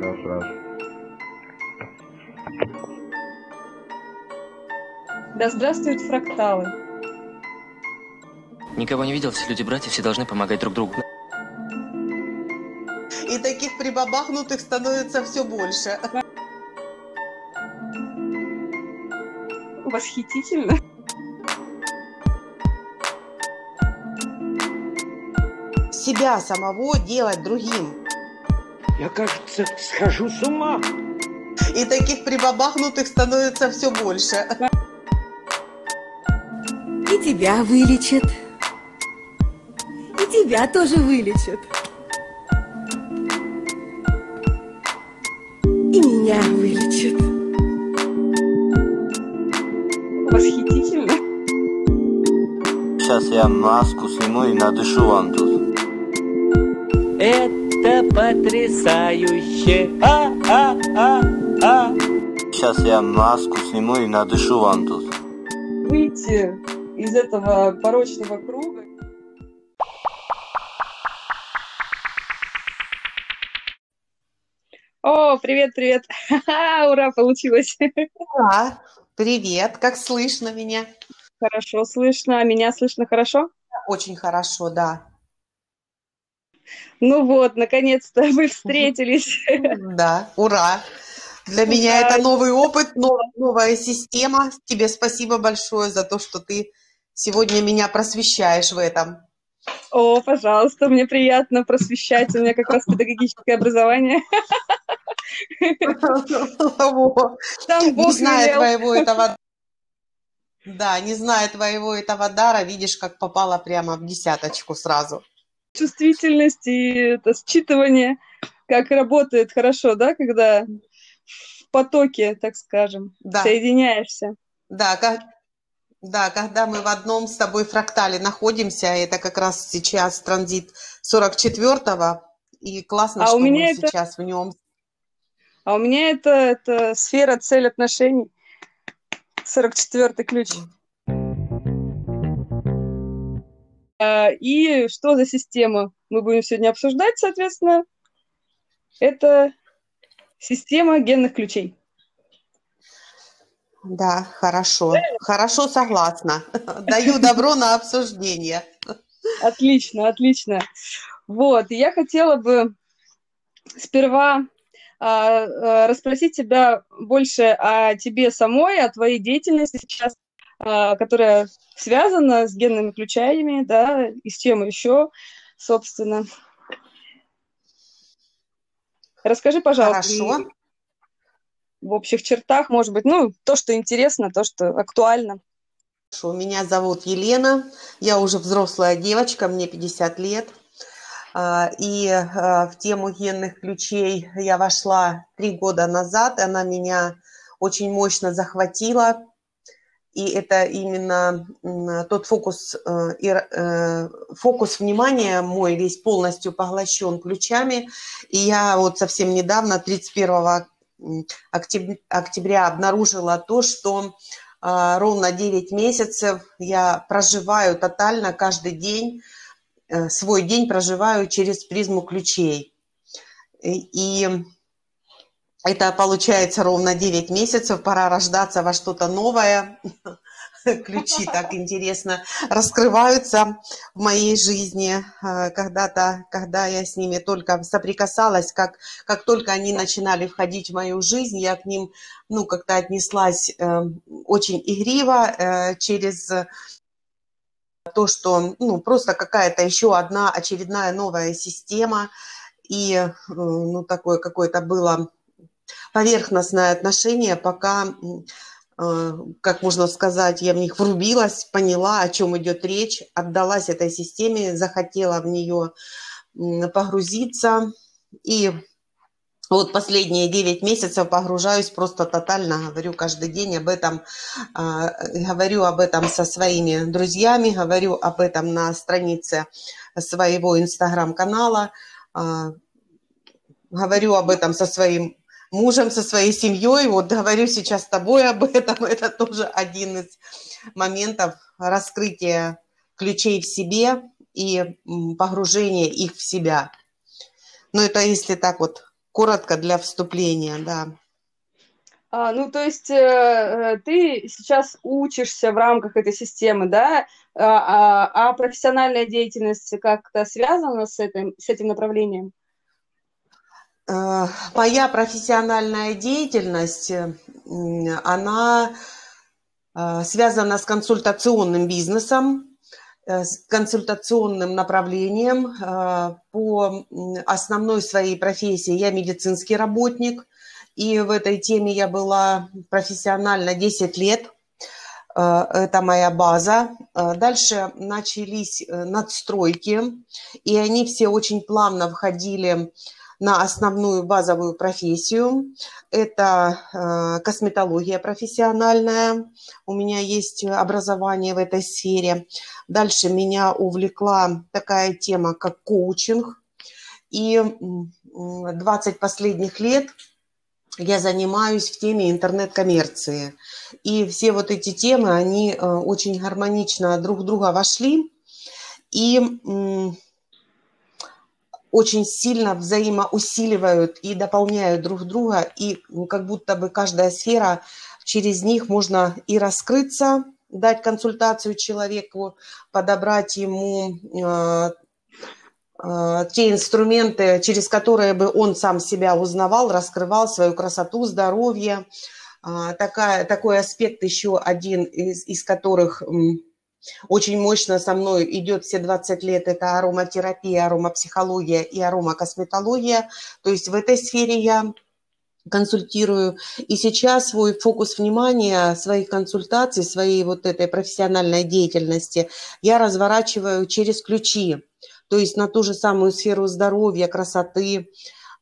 Раз, раз. Да здравствуют фракталы. Никого не видел, все люди братья, все должны помогать друг другу. И таких прибабахнутых становится все больше. Восхитительно. Себя самого делать другим. Я, кажется, схожу с ума. И таких прибабахнутых становится все больше. И тебя вылечат. И тебя тоже вылечат. И меня вылечат. Восхитительно. Сейчас я маску сниму и надышу вам тут. Потрясающе! А-а-а-а! Сейчас я маску сниму и надышу вам тут. Выйти из этого порочного круга. О, привет, привет. Ура, получилось. Да, привет, как слышно меня? Хорошо слышно. А меня слышно хорошо? Очень хорошо, да. Ну вот, наконец-то вы встретились. Да, ура. Для меня это новый опыт, новая, система. Тебе спасибо большое за то, что ты сегодня меня просвещаешь в этом. О, пожалуйста, мне приятно просвещать. У меня как раз педагогическое образование. Там Не Бог велел. твоего этого... Да, не зная твоего этого дара, видишь, как попала прямо в десяточку сразу. Чувствительность и это считывание, как работает хорошо, да, когда в потоке, так скажем, Да. соединяешься. Да, как- да, когда мы в одном с тобой фрактале находимся, это как раз сейчас транзит 44-го, и классно, А что у меня мы это- сейчас в нем. А у меня это, это сфера цель отношений. 44-й ключ. А, И что за система мы будем сегодня обсуждать, соответственно, это система генных ключей. Да, хорошо. Хорошо, согласна. Даю добро на обсуждение. Отлично, отлично. Вот, я хотела бы сперва а, а, расспросить тебя больше о тебе самой, о твоей деятельности сейчас, а, которая связана с генными ключами, да, и с чем еще, собственно. Расскажи, пожалуйста, Хорошо. в общих чертах, может быть, ну, то, что интересно, то, что актуально. Хорошо, Меня зовут Елена, я уже взрослая девочка, мне 50 лет. А, И а, в тему генных ключей я вошла три года назад, она меня очень мощно захватила. И это именно тот фокус, э, э, фокус внимания мой весь полностью поглощен ключами. И я вот совсем недавно, 31 м, октяб- октября, обнаружила то, что а, ровно 9 месяцев я проживаю тотально каждый день, э, свой день проживаю через призму ключей. И это получается ровно 9 месяцев, пора рождаться во что-то новое. Ключи так интересно раскрываются в моей жизни. А, Когда-то, когда я с ними только соприкасалась, как, как только они начинали входить в мою жизнь, я к ним ну, как-то отнеслась э, очень игриво э, через то, что ну, просто какая-то еще одна очередная новая система, и э, ну, такое какое-то было поверхностное отношение, пока, э, как можно сказать, я в них врубилась, поняла, о чем идет речь, отдалась этой системе, захотела в нее погрузиться, и вот последние 9 месяцев погружаюсь просто тотально, говорю каждый день об этом, а, говорю об этом со своими друзьями, говорю об этом на странице своего инстаграм-канала, а, говорю об этом со своим мужем, со своей семьей, вот говорю сейчас с тобой об этом, это тоже один из моментов раскрытия ключей в себе и погружение их в себя. Ну, это если так вот коротко для вступления, да. А, ну, то есть э, э, ты сейчас учишься в рамках этой системы, да, а, а, а профессиональная деятельность как-то связана с этим, с этим направлением? Э, моя профессиональная деятельность, она связана с консультационным бизнесом, с консультационным направлением. По основной своей профессии я медицинский работник – и в этой теме я была профессионально 10 лет. Э, это моя база. Э, дальше начались э, надстройки, и они все очень плавно входили на основную базовую профессию. Это косметология профессиональная. У меня есть образование в этой сфере. Дальше меня увлекла такая тема, как коучинг. И 20 последних лет – я занимаюсь в теме интернет-коммерции. И все вот эти темы, они э, очень гармонично друг в друга вошли и очень сильно взаимоусиливают и дополняют друг друга, и как будто бы каждая сфера, через них можно и раскрыться, дать консультацию человеку, подобрать ему э, Э, те инструменты, через которые бы он сам себя узнавал, раскрывал свою красоту, здоровье. А, такая, такой аспект еще один из, из которых очень мощно со мной идет все 20 лет, это ароматерапия, аромапсихология и аромакосметология. То есть в этой сфере я консультирую. И сейчас свой фокус внимания, своих консультаций, своей вот этой профессиональной деятельности я разворачиваю через ключи то есть на ту же самую сферу здоровья, красоты,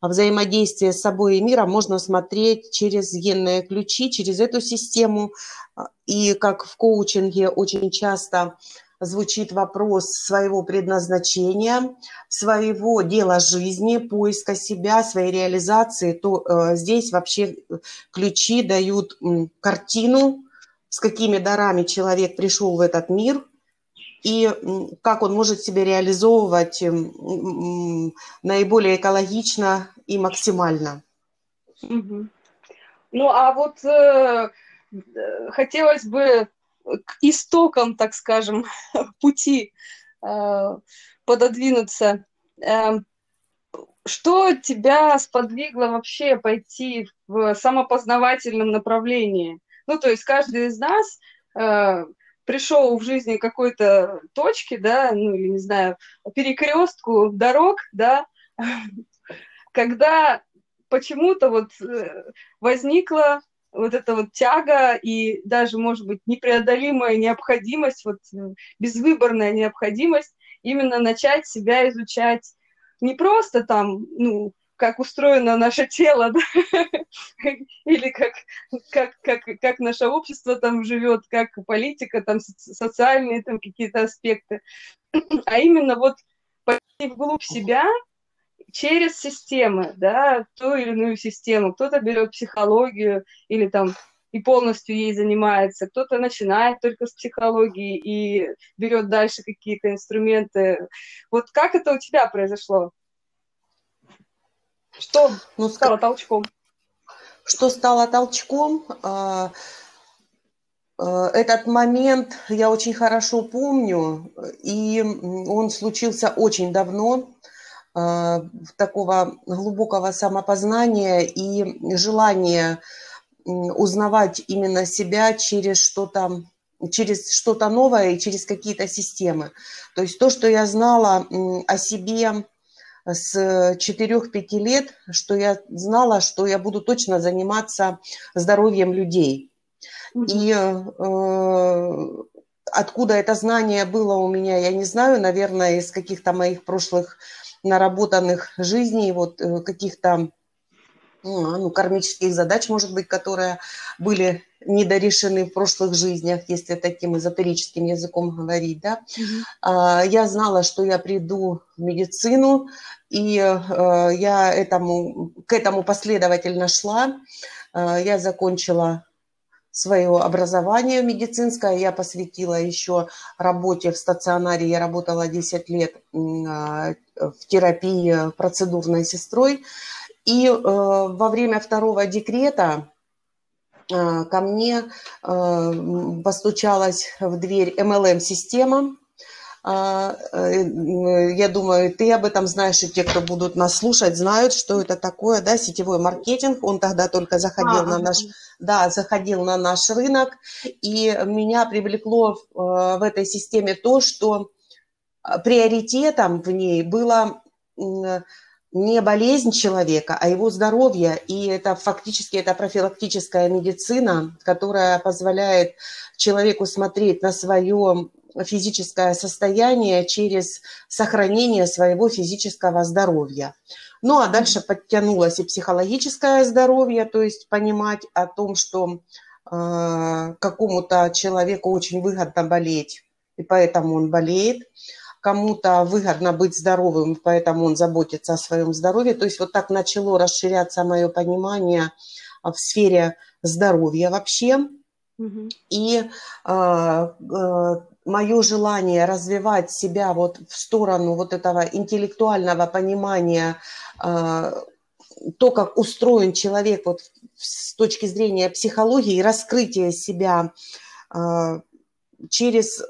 взаимодействия с собой и миром можно смотреть через генные ключи, через эту систему. И как в коучинге очень часто звучит вопрос своего предназначения, своего дела жизни, поиска себя, своей реализации, то э, здесь вообще ключи дают э, картину, с какими дарами человек пришел в этот мир – и как он может себя реализовывать наиболее экологично и максимально. Угу. Ну, а вот э, э, хотелось бы к истокам, так скажем, пути э, пододвинуться. Э, что тебя сподвигло вообще пойти в самопознавательном направлении? Ну, то есть каждый из нас э, пришел в жизни какой-то точки, да, ну или не знаю, перекрестку дорог, да, когда почему-то вот э, возникла вот эта вот тяга и даже, может быть, непреодолимая необходимость, вот э, безвыборная необходимость именно начать себя изучать не просто там, ну, как устроено наше тело, да? или как, как, как, как наше общество там живет, как политика, там социальные там какие-то аспекты, а именно вот пойти вглубь себя через системы, да, ту или иную систему. Кто-то берет психологию или там и полностью ей занимается, кто-то начинает только с психологии и берет дальше какие-то инструменты. Вот как это у тебя произошло? Что ну, стало толчком? Что стало толчком? А, а, этот момент я очень хорошо помню, и он случился очень давно, а, такого глубокого самопознания и желания узнавать именно себя через что-то через что-то новое и через какие-то системы. То есть то, что я знала о себе с 4-5 лет, что я знала, что я буду точно заниматься здоровьем людей. И э, откуда это знание было у меня, я не знаю, наверное, из каких-то моих прошлых наработанных жизней, вот э, каких-то ну, ну, кармических задач, может быть, которые были недорешены в прошлых жизнях, если таким эзотерическим языком говорить, да. Mm-hmm. Я знала, что я приду в медицину, и э, я этому, к этому последовательно шла. Э, я закончила свое образование медицинское я посвятила еще работе в стационаре. Я работала 10 лет а, в терапии процедурной сестрой. И э, во время второго декрета э, ко мне э, постучалась в дверь MLM-система, а, э, я думаю, ты об этом знаешь, и те, кто будут нас слушать, знают, что это такое, да, сетевой маркетинг. Он тогда только заходил а, на наш, да, заходил на наш рынок, и меня привлекло э, в этой системе то, что э, приоритетом в ней было не болезнь человека, а его здоровье. И это фактически это профилактическая медицина, которая позволяет человеку смотреть на свое физическое состояние через сохранение своего физического здоровья. Ну а дальше подтянулось и психологическое здоровье, то есть понимать о том, что э, какому-то человеку очень выгодно болеть, и поэтому он болеет. Кому-то выгодно быть здоровым, и поэтому он заботится о своем здоровье. То есть вот так начало расширяться мое понимание в сфере здоровья вообще. Угу. И э, э, мое желание развивать себя вот в сторону вот этого интеллектуального понимания, э, то, как устроен человек вот с точки зрения психологии, раскрытия себя э, через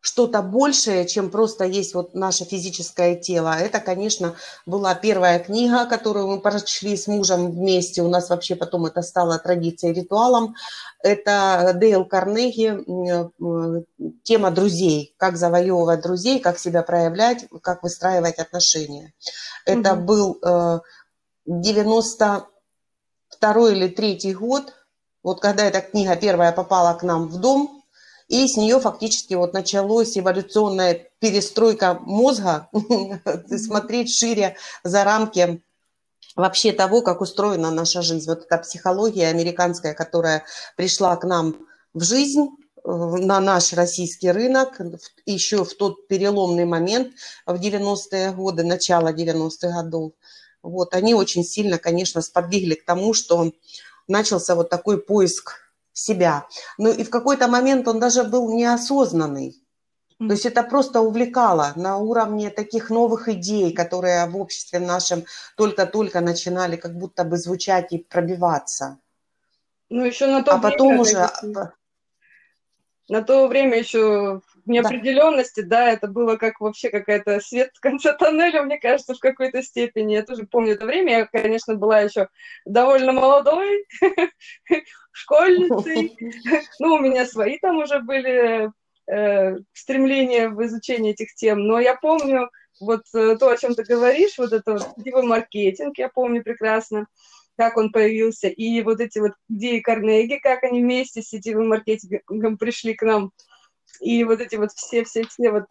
что-то большее, чем просто есть вот наше физическое тело. Это, конечно, была первая книга, которую мы прочли с мужем вместе. У нас вообще потом это стало традицией, ритуалом. Это Дейл Карнеги, тема друзей. Как завоевывать друзей, как себя проявлять, как выстраивать отношения. Это угу. был 92 э, или третий год. Вот когда эта книга первая попала к нам в дом – и с нее фактически вот началась эволюционная перестройка мозга, смотреть шире за рамки вообще того, как устроена наша жизнь. Вот эта психология американская, которая пришла к нам в жизнь, э, на наш российский рынок еще в тот переломный момент в 90-е годы, начало 90-х годов. Вот, они очень сильно, конечно, сподвигли к тому, что начался вот такой поиск себя. Ну и в какой-то момент он даже был неосознанный. То есть это просто увлекало на уровне таких новых идей, которые в обществе нашем только-только начинали как будто бы звучать и пробиваться. Ну еще на то а время, потом уже... На то время еще неопределенности, да. да, это было как вообще какая-то свет в конце тоннеля, мне кажется, в какой-то степени. Я тоже помню это время, я, конечно, была еще довольно молодой, школьницей. Ну, у меня свои там уже были э, стремления в изучении этих тем, но я помню вот э, то, о чем ты говоришь, вот это вот сетевой маркетинг, я помню прекрасно, как он появился, и вот эти вот идеи Карнеги, как они вместе с сетевым маркетингом пришли к нам, и вот эти вот все-все-все, вот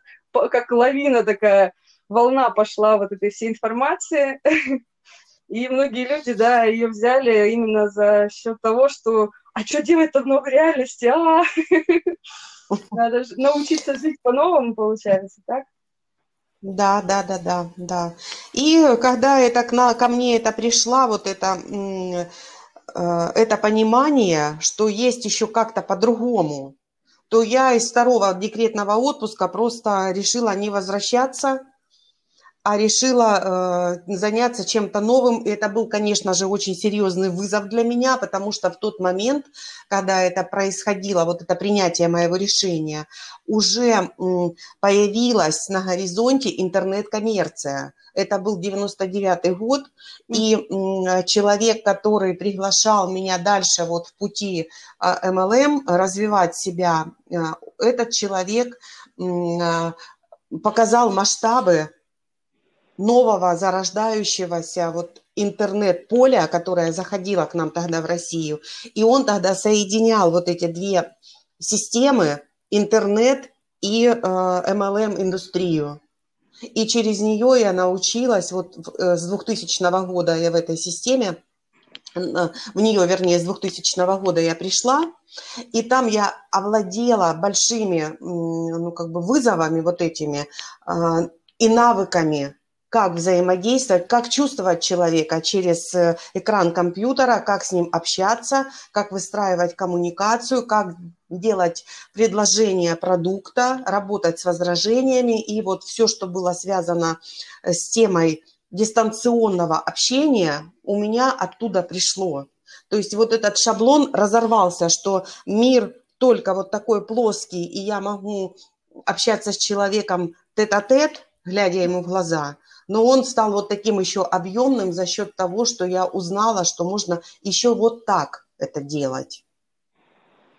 как лавина такая, волна пошла вот этой всей информации, И многие люди, да, ее взяли именно за счет того, что а что делать-то в новой реальности? А, надо же научиться жить по-новому, получается, так? Да, да, да, да, да. И когда это к ко мне это пришла, вот это, э, это понимание, что есть еще как-то по-другому, то я из второго декретного отпуска просто решила не возвращаться, а решила э, заняться чем-то новым. Это был, конечно же, очень серьезный вызов для меня, потому что в тот момент, когда это происходило, вот это принятие моего решения, уже э, появилась на горизонте интернет-коммерция. Это был 99 год, и э, человек, который приглашал меня дальше вот в пути э, MLM, развивать себя, э, этот человек э, показал масштабы нового зарождающегося вот интернет-поля, которое заходило к нам тогда в Россию. И он тогда соединял вот эти две системы, интернет и э, MLM-индустрию. И через нее я научилась, вот э, с 2000 года я в этой системе, э, в нее, вернее, с 2000 года я пришла, и там я овладела большими, ну, как бы вызовами вот этими э, и навыками как взаимодействовать, как чувствовать человека через э, экран компьютера, как с ним общаться, как выстраивать коммуникацию, как делать предложение продукта, работать с возражениями. И вот все, что было связано э, с темой дистанционного общения, у меня оттуда пришло. То есть вот этот шаблон разорвался, что мир только вот такой плоский, и я могу общаться с человеком тет-а-тет, глядя ему в глаза, но он стал вот таким еще объемным за счет того, что я узнала, что можно еще вот так это делать.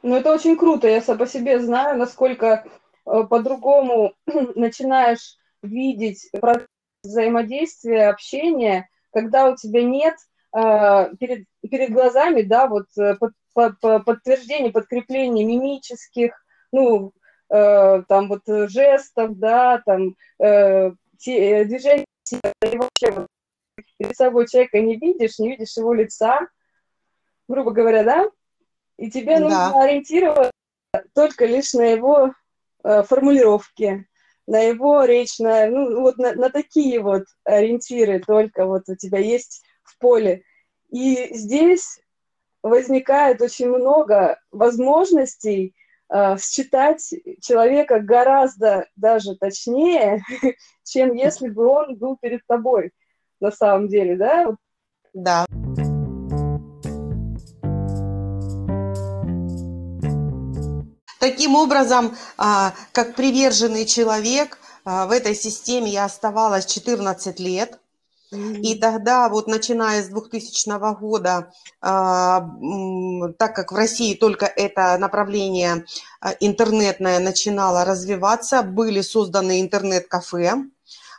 Ну, это очень круто. Я по себе знаю, насколько э, по-другому начинаешь видеть процесс взаимодействия, общения, когда у тебя нет э, перед, перед глазами, да, вот э, под, под, подтверждение, подкрепление мимических, ну, там вот жестов, да, там э, те, движений, и вообще вот, перед собой человека не видишь, не видишь его лица, грубо говоря, да, и тебе да. нужно ориентироваться только лишь на его э, формулировки, на его речь, на, ну, вот на, на такие вот ориентиры только вот у тебя есть в поле. И здесь возникает очень много возможностей считать человека гораздо даже точнее, чем если бы он был перед тобой на самом деле, да? Да. Таким образом, а, как приверженный человек, а, в этой системе я оставалась 14 лет. И тогда, вот начиная с 2000 года, а, так как в России только это направление интернетное начинало развиваться, были созданы интернет-кафе.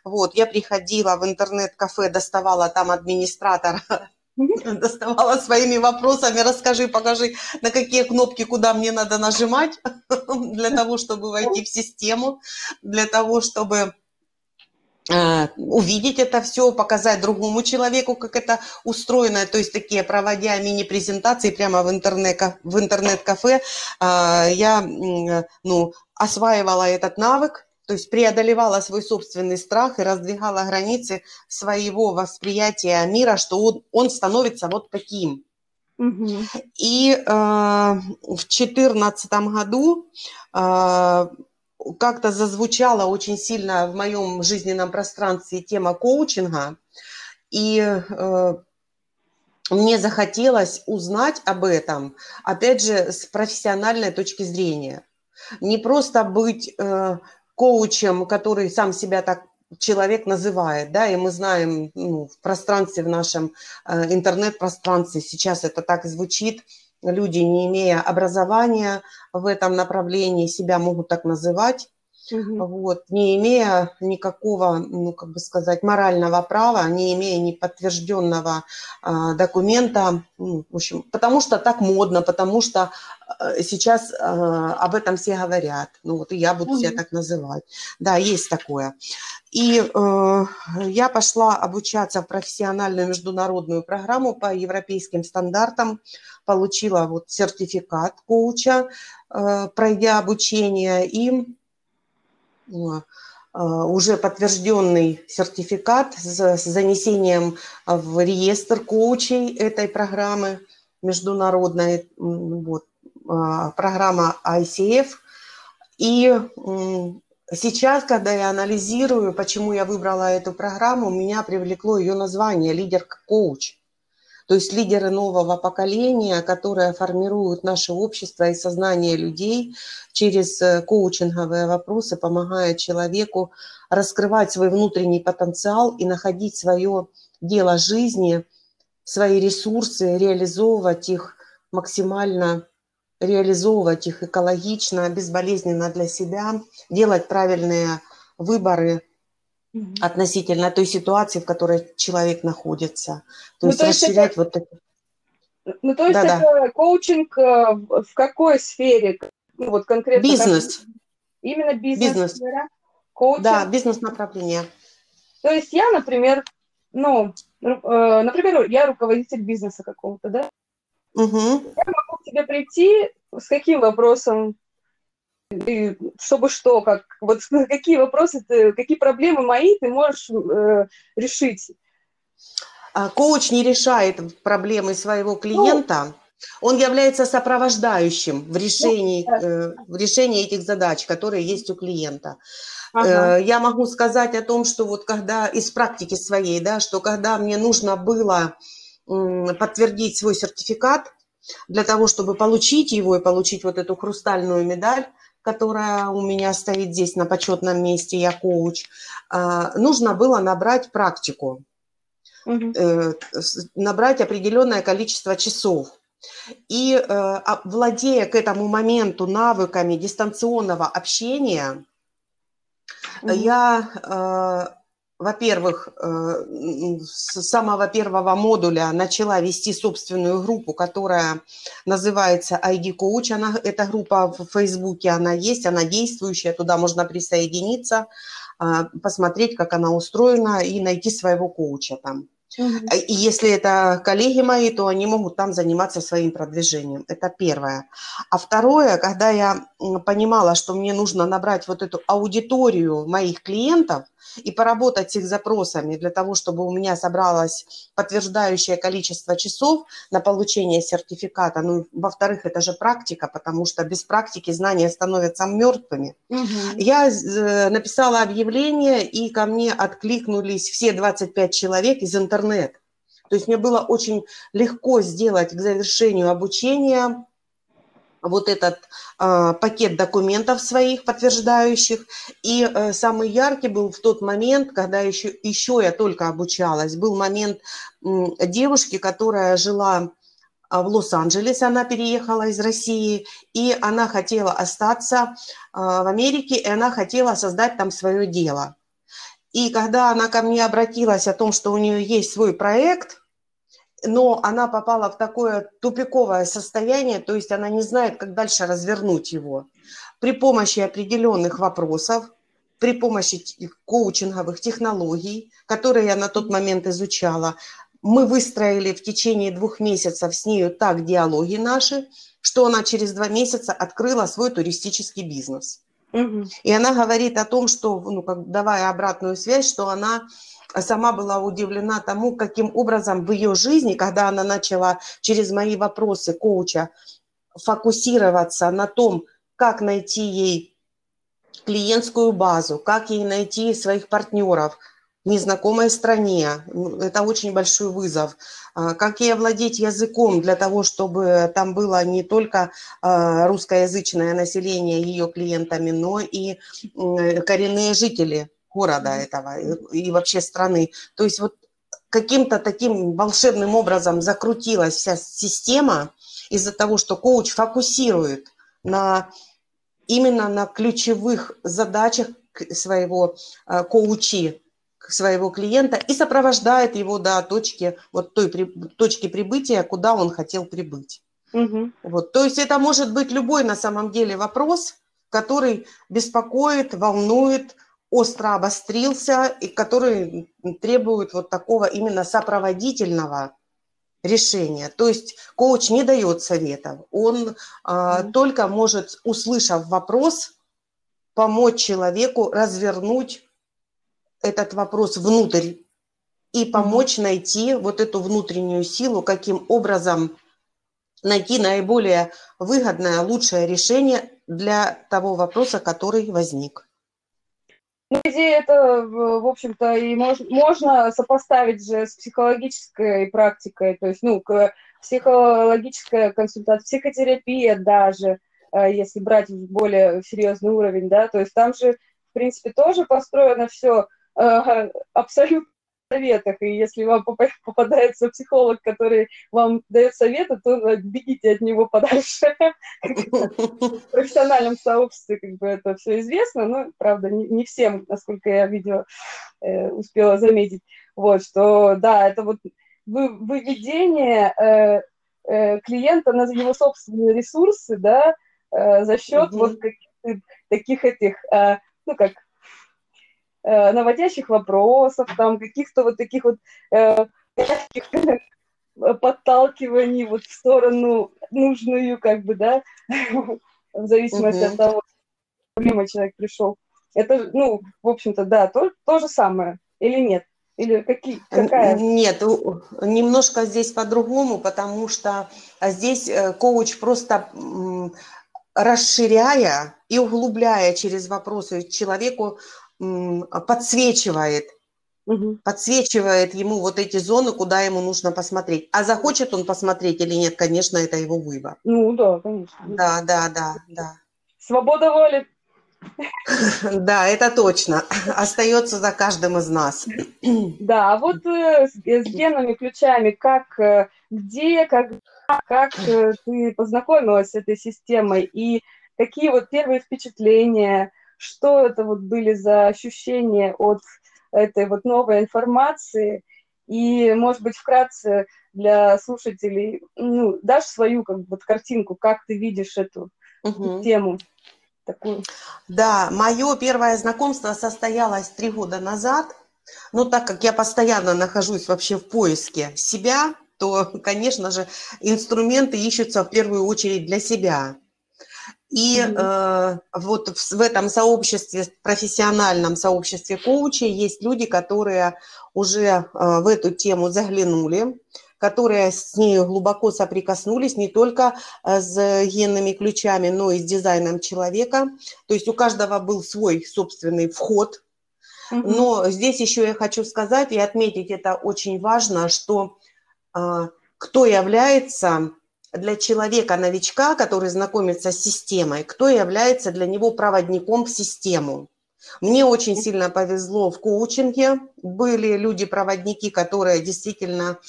Вот, я приходила в интернет-кафе, доставала там администратора доставала своими вопросами, расскажи, покажи, на какие кнопки, куда мне надо нажимать для того, чтобы войти в систему, для того, чтобы увидеть это все, показать другому человеку, как это устроено, то есть такие, проводя мини-презентации прямо в, интернет, в интернет-кафе, э, я ну, осваивала этот навык, то есть преодолевала свой собственный страх и раздвигала границы своего восприятия мира, что он, он становится вот таким. Угу. И э, в 2014 году э, как-то зазвучала очень сильно в моем жизненном пространстве тема коучинга, и э, мне захотелось узнать об этом, опять же, с профессиональной точки зрения. Не просто быть э, коучем, который сам себя так человек называет, да, и мы знаем ну, в пространстве, в нашем э, интернет-пространстве сейчас это так звучит, люди, не имея образования в этом направлении, себя могут так называть, угу. вот, не имея никакого, ну, как бы сказать, морального права, не имея ни подтвержденного э, документа, ну, в общем, потому что так модно, потому что э, сейчас э, об этом все говорят, ну, вот и я буду угу. себя так называть. Да, есть такое. И э, я пошла обучаться в профессиональную международную программу по европейским стандартам, получила вот сертификат коуча, э, пройдя обучение, и уже подтвержденный сертификат с занесением в реестр коучей этой программы международной, вот, а, программа ICF. И сейчас, когда я анализирую, почему я выбрала эту программу, меня привлекло ее название «Лидер-коуч». То есть лидеры нового поколения, которые формируют наше общество и сознание людей через э, коучинговые вопросы, помогая человеку раскрывать свой внутренний потенциал и находить свое дело жизни, свои ресурсы, реализовывать их максимально, реализовывать их экологично, безболезненно для себя, делать правильные выборы – угу. относительно той ситуации, в которой человек находится. То ну, есть то расширять это... вот это. Ну, то есть да, это да. коучинг э, в какой сфере? Ну, вот конкретно. Бизнес. Как... Именно бизнес. Бизнес. Коучинг. Да, бизнес-направление. То есть я, например, ну, э, например, я руководитель бизнеса какого-то, да? Угу. Я могу к тебе прийти с каким вопросом? И чтобы что, как, вот какие вопросы, ты, какие проблемы мои ты можешь э, решить. А коуч не решает проблемы своего клиента, ну, он является сопровождающим в решении, ну, э, в решении этих задач, которые есть у клиента. Ага. Э, я могу сказать о том, что вот когда из практики своей, да, что когда мне нужно было подтвердить свой сертификат для того, чтобы получить его и получить вот эту хрустальную медаль, которая у меня стоит здесь на почетном месте, я коуч, э, нужно было набрать практику, угу. набрать определенное количество часов. И владея к этому моменту навыками дистанционного общения, Mm-hmm. Я, э, во-первых, э, с самого первого модуля начала вести собственную группу, которая называется ID Coach. Она, эта группа в Фейсбуке, она есть, она действующая, туда можно присоединиться, э, посмотреть, как она устроена и найти своего коуча там. И если это коллеги мои, то они могут там заниматься своим продвижением. Это первое. А второе, когда я понимала, что мне нужно набрать вот эту аудиторию моих клиентов и поработать с их запросами для того, чтобы у меня собралось подтверждающее количество часов на получение сертификата. Ну, во-вторых, это же практика, потому что без практики знания становятся мертвыми. Угу. Я э, написала объявление, и ко мне откликнулись все 25 человек из интернета. То есть мне было очень легко сделать к завершению обучения вот этот э, пакет документов своих подтверждающих. И э, самый яркий был в тот момент, когда еще, еще я только обучалась. Был момент э, девушки, которая жила в Лос-Анджелесе, она переехала из России, и она хотела остаться э, в Америке, и она хотела создать там свое дело. И когда она ко мне обратилась о том, что у нее есть свой проект – но она попала в такое тупиковое состояние, то есть она не знает, как дальше развернуть его. При помощи определенных вопросов, при помощи коучинговых технологий, которые я на тот момент изучала, мы выстроили в течение двух месяцев с нею так диалоги наши, что она через два месяца открыла свой туристический бизнес. Угу. И она говорит о том, что, ну, как, давая обратную связь, что она сама была удивлена тому, каким образом в ее жизни, когда она начала через мои вопросы коуча фокусироваться на том, как найти ей клиентскую базу, как ей найти своих партнеров в незнакомой стране. Ну, это очень большой вызов. А, как ей овладеть языком для того, чтобы там было не только а, русскоязычное население ее клиентами, но и коренные жители города этого и вообще страны. То есть вот каким-то таким волшебным образом закрутилась вся система из-за того, что коуч фокусирует на именно на ключевых задачах своего э, коучи, своего клиента и сопровождает его до точки, вот той при, точки прибытия, куда он хотел прибыть. Угу. Вот, то есть это может быть любой на самом деле вопрос, который беспокоит, волнует, остро обострился и который требует вот такого именно сопроводительного решения. То есть коуч не дает советов, он mm-hmm. только может, услышав вопрос, помочь человеку развернуть этот вопрос внутрь и помочь mm-hmm. найти вот эту внутреннюю силу, каким образом найти наиболее выгодное, лучшее решение для того вопроса, который возник. Ну, идея это, в общем-то, и мож, можно сопоставить же с психологической практикой, то есть, ну, психологическая консультация, психотерапия даже, э, если брать более серьезный уровень, да, то есть там же, в принципе, тоже построено все э, абсолютно советах, и если вам попадается психолог, который вам дает советы, то э, бегите от него подальше. В профессиональном сообществе как бы это все известно, но, правда, не всем, насколько я видела, э, успела заметить, вот, что, да, это вот выведение э, клиента на его собственные ресурсы, да, за счет вот каких-то таких этих, ну, как э, наводящих вопросов, там каких-то вот таких вот э, подталкиваний вот в сторону нужную, как бы, да, в зависимости от того, проблемой человек пришел. Это, ну, в общем-то, да, то, то же самое. Или нет? Или какие, какая? Нет, немножко здесь по-другому, потому что здесь э, коуч просто расширяя и углубляя через вопросы человеку подсвечивает, угу. подсвечивает ему вот эти зоны, куда ему нужно посмотреть. А захочет он посмотреть или нет, конечно, это его выбор. Ну да, конечно. Да, да, да, да. Свобода воли. Да, это точно. Остается за каждым из нас. Да, а вот э, с, с генными ключами, как, э, где, как, как э, ты познакомилась с этой системой и какие вот первые впечатления, что это вот были за ощущения от этой вот новой информации, и, может быть, вкратце для слушателей, ну, дашь свою как бы, вот, картинку, как ты видишь эту угу. тему такую? Да, мое первое знакомство состоялось три года назад. Но так как я постоянно нахожусь вообще в поиске себя, то, конечно же, инструменты ищутся в первую очередь для себя. И mm-hmm. э, вот в, в этом сообществе, профессиональном сообществе коучей есть люди, которые уже э, в эту тему заглянули, которые с ней глубоко соприкоснулись не только э, с генными ключами, но и с дизайном человека. То есть у каждого был свой собственный вход. Mm-hmm. Но здесь еще я хочу сказать и отметить, это очень важно, что э, кто является для человека-новичка, который знакомится с системой, кто является для него проводником в систему. Мне очень сильно повезло в коучинге. Были люди-проводники, которые действительно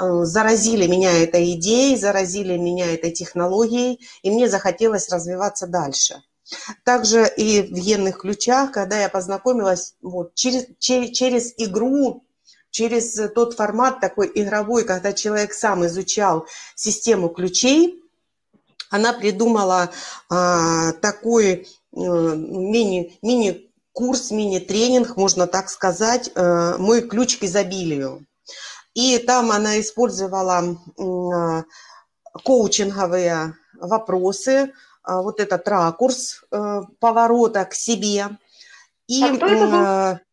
э, заразили меня этой идеей, заразили меня этой технологией, и мне захотелось развиваться дальше. Также и в генных ключах, когда я познакомилась вот, через, через, через игру через тот формат такой игровой, когда человек сам изучал систему ключей, она придумала а, такой а, мини, мини-курс, мини-тренинг, можно так сказать, а, «Мой ключ к изобилию». И там она использовала а, коучинговые вопросы, а, вот этот ракурс а, поворота к себе. И, а кто это был?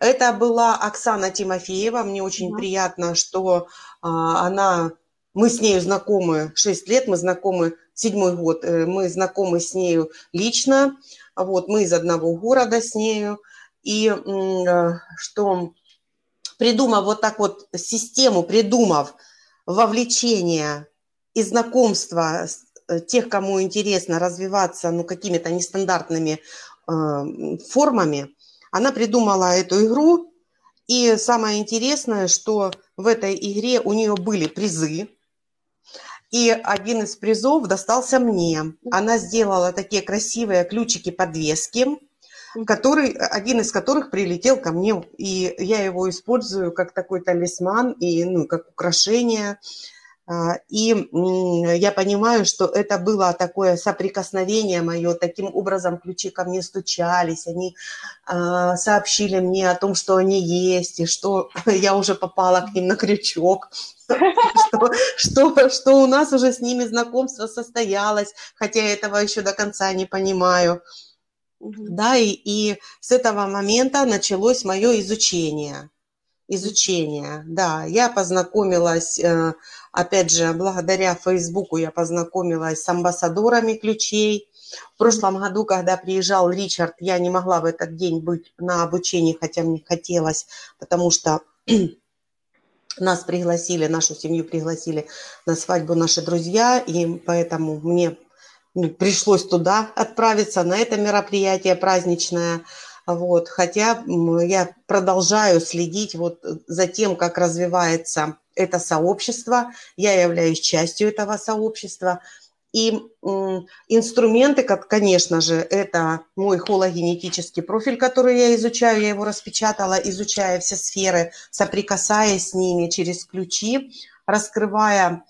Это была Оксана Тимофеева. Мне очень да. приятно, что а, она, мы с нею знакомы 6 лет, мы знакомы седьмой год, э, мы знакомы с нею лично. Вот, мы из одного города с нею. И э, что придумав вот так вот систему, придумав вовлечение и знакомство э, тех, кому интересно развиваться ну, какими-то нестандартными э, формами, она придумала эту игру, и самое интересное, что в этой игре у нее были призы, и один из призов достался мне. Она сделала такие красивые ключики-подвески, который, один из которых прилетел ко мне, и я его использую как такой талисман и ну, как украшение. А, и я понимаю, что это было такое соприкосновение мое, таким образом ключи ко мне стучались, они а, сообщили мне о том, что они есть, и что я уже попала к ним на крючок, что, что, что у нас уже с ними знакомство состоялось, хотя я этого еще до конца не понимаю. Да, и, и с этого момента началось мое изучение. Изучение, да. Я познакомилась э, Опять же, благодаря Фейсбуку я познакомилась с амбассадорами ключей. В прошлом году, когда приезжал Ричард, я не могла в этот день быть на обучении, хотя мне хотелось, потому что нас пригласили, нашу семью пригласили на свадьбу наши друзья, и поэтому мне пришлось туда отправиться, на это мероприятие праздничное. Вот, хотя я продолжаю следить вот за тем, как развивается это сообщество, я являюсь частью этого сообщества. И инструменты, как, конечно же, это мой хологенетический профиль, который я изучаю, я его распечатала, изучая все сферы, соприкасаясь с ними через ключи, раскрывая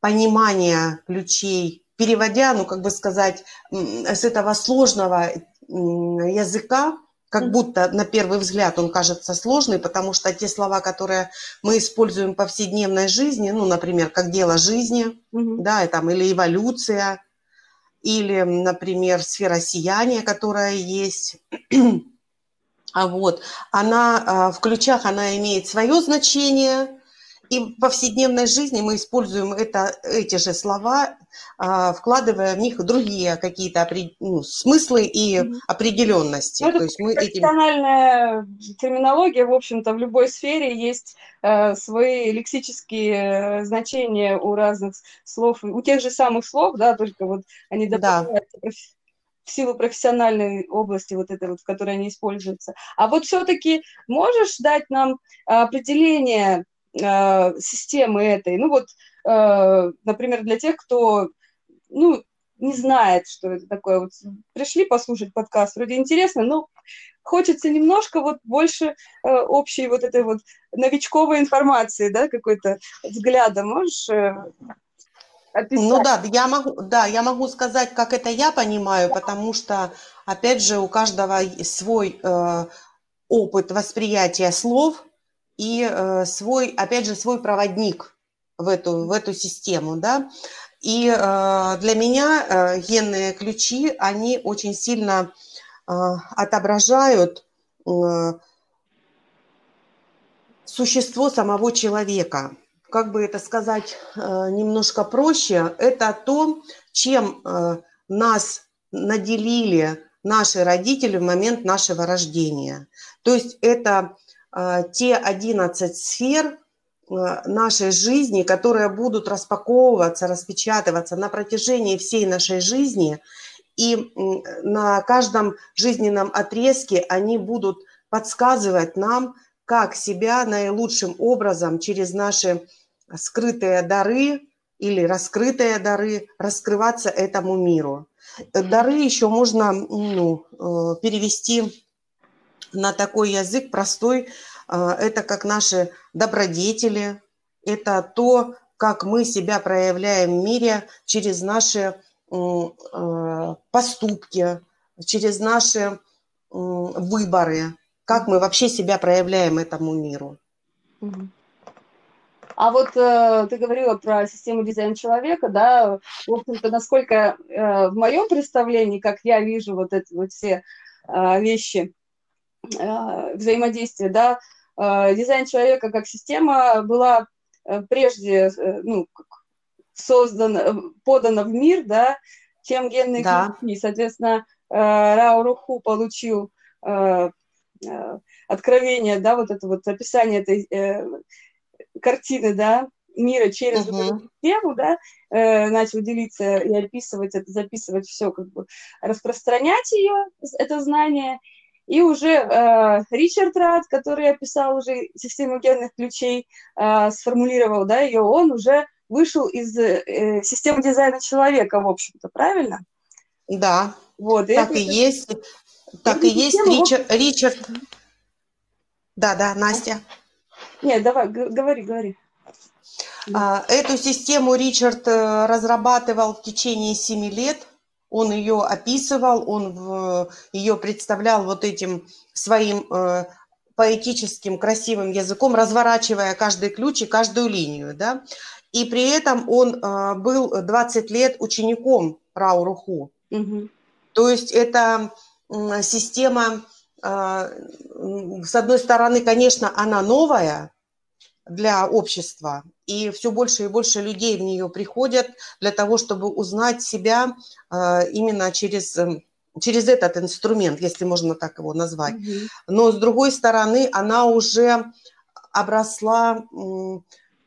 понимание ключей, переводя, ну, как бы сказать, с этого сложного языка как будто на первый взгляд он кажется сложный, потому что те слова, которые мы используем в повседневной жизни, ну, например, как дело жизни, угу. да, и там, или эволюция, или, например, сфера сияния, которая есть. А вот, она а, в ключах, она имеет свое значение, и в повседневной жизни мы используем это, эти же слова, а, вкладывая в них другие какие-то ну, смыслы и определенности. Ну, То есть мы профессиональная этим... терминология, в общем-то, в любой сфере есть э, свои лексические э, значения у разных слов, у тех же самых слов, да, только вот они добавляются да. в силу профессиональной области, вот этой вот, в которой они используются. А вот все-таки можешь дать нам определение э, системы этой. Ну вот, э, например, для тех, кто, ну, не знает, что это такое. Вот пришли послушать подкаст, вроде интересно, но хочется немножко вот больше э, общей вот этой вот новичковой информации, да, какой-то взгляда. Можешь описать? Ну да, я могу, да, я могу сказать, как это я понимаю, потому что, опять же, у каждого свой э, опыт восприятия слов, и э, свой, опять же, свой проводник в эту, в эту систему, да. И э, для меня э, генные ключи, они очень сильно отображают существо самого человека. Как бы это сказать немножко проще, это то, чем нас наделили наши родители в момент нашего рождения. То есть это а, те 11 сфер а, нашей жизни, которые будут распаковываться, распечатываться на протяжении всей нашей жизни, и на каждом жизненном отрезке они будут подсказывать нам, как себя наилучшим образом через наши скрытые дары или раскрытые дары раскрываться этому миру. Дары еще можно ну, э, перевести на такой язык простой. А, это как наши добродетели, это то, как мы себя проявляем в мире через наши а, поступки, через наши выборы, как мы вообще себя проявляем этому миру. А вот э, ты говорила про систему дизайна человека, да, в общем-то, насколько э, в моем представлении, как я вижу вот эти вот все э, вещи, взаимодействия, да, э, дизайн человека как система была э, прежде, ну, создана, подана в мир, да, чем генные да. ключи. Соответственно, Рао Руху получил откровение, да, вот это вот описание этой картины, да, мира через uh-huh. эту систему, да, э, начал делиться и описывать это, записывать все, как бы распространять ее, это знание, и уже э, Ричард Рад, который описал уже систему генных ключей, э, сформулировал да, ее, он уже вышел из э, системы дизайна человека, в общем-то, правильно? Да, вот, и так это, и есть. Так и есть Ричард, Ричард. Да, да, Настя. Нет, давай, говори, говори. А, эту систему Ричард э, разрабатывал в течение семи лет – он ее описывал, он в, ее представлял вот этим своим э, поэтическим, красивым языком, разворачивая каждый ключ и каждую линию, да, и при этом он э, был 20 лет учеником Рауруху. Угу. То есть это э, система, э, с одной стороны, конечно, она новая для общества, и все больше и больше людей в нее приходят для того, чтобы узнать себя а, именно через эм, через этот инструмент, если можно так его назвать. Mm-hmm. Но с другой стороны, она уже обросла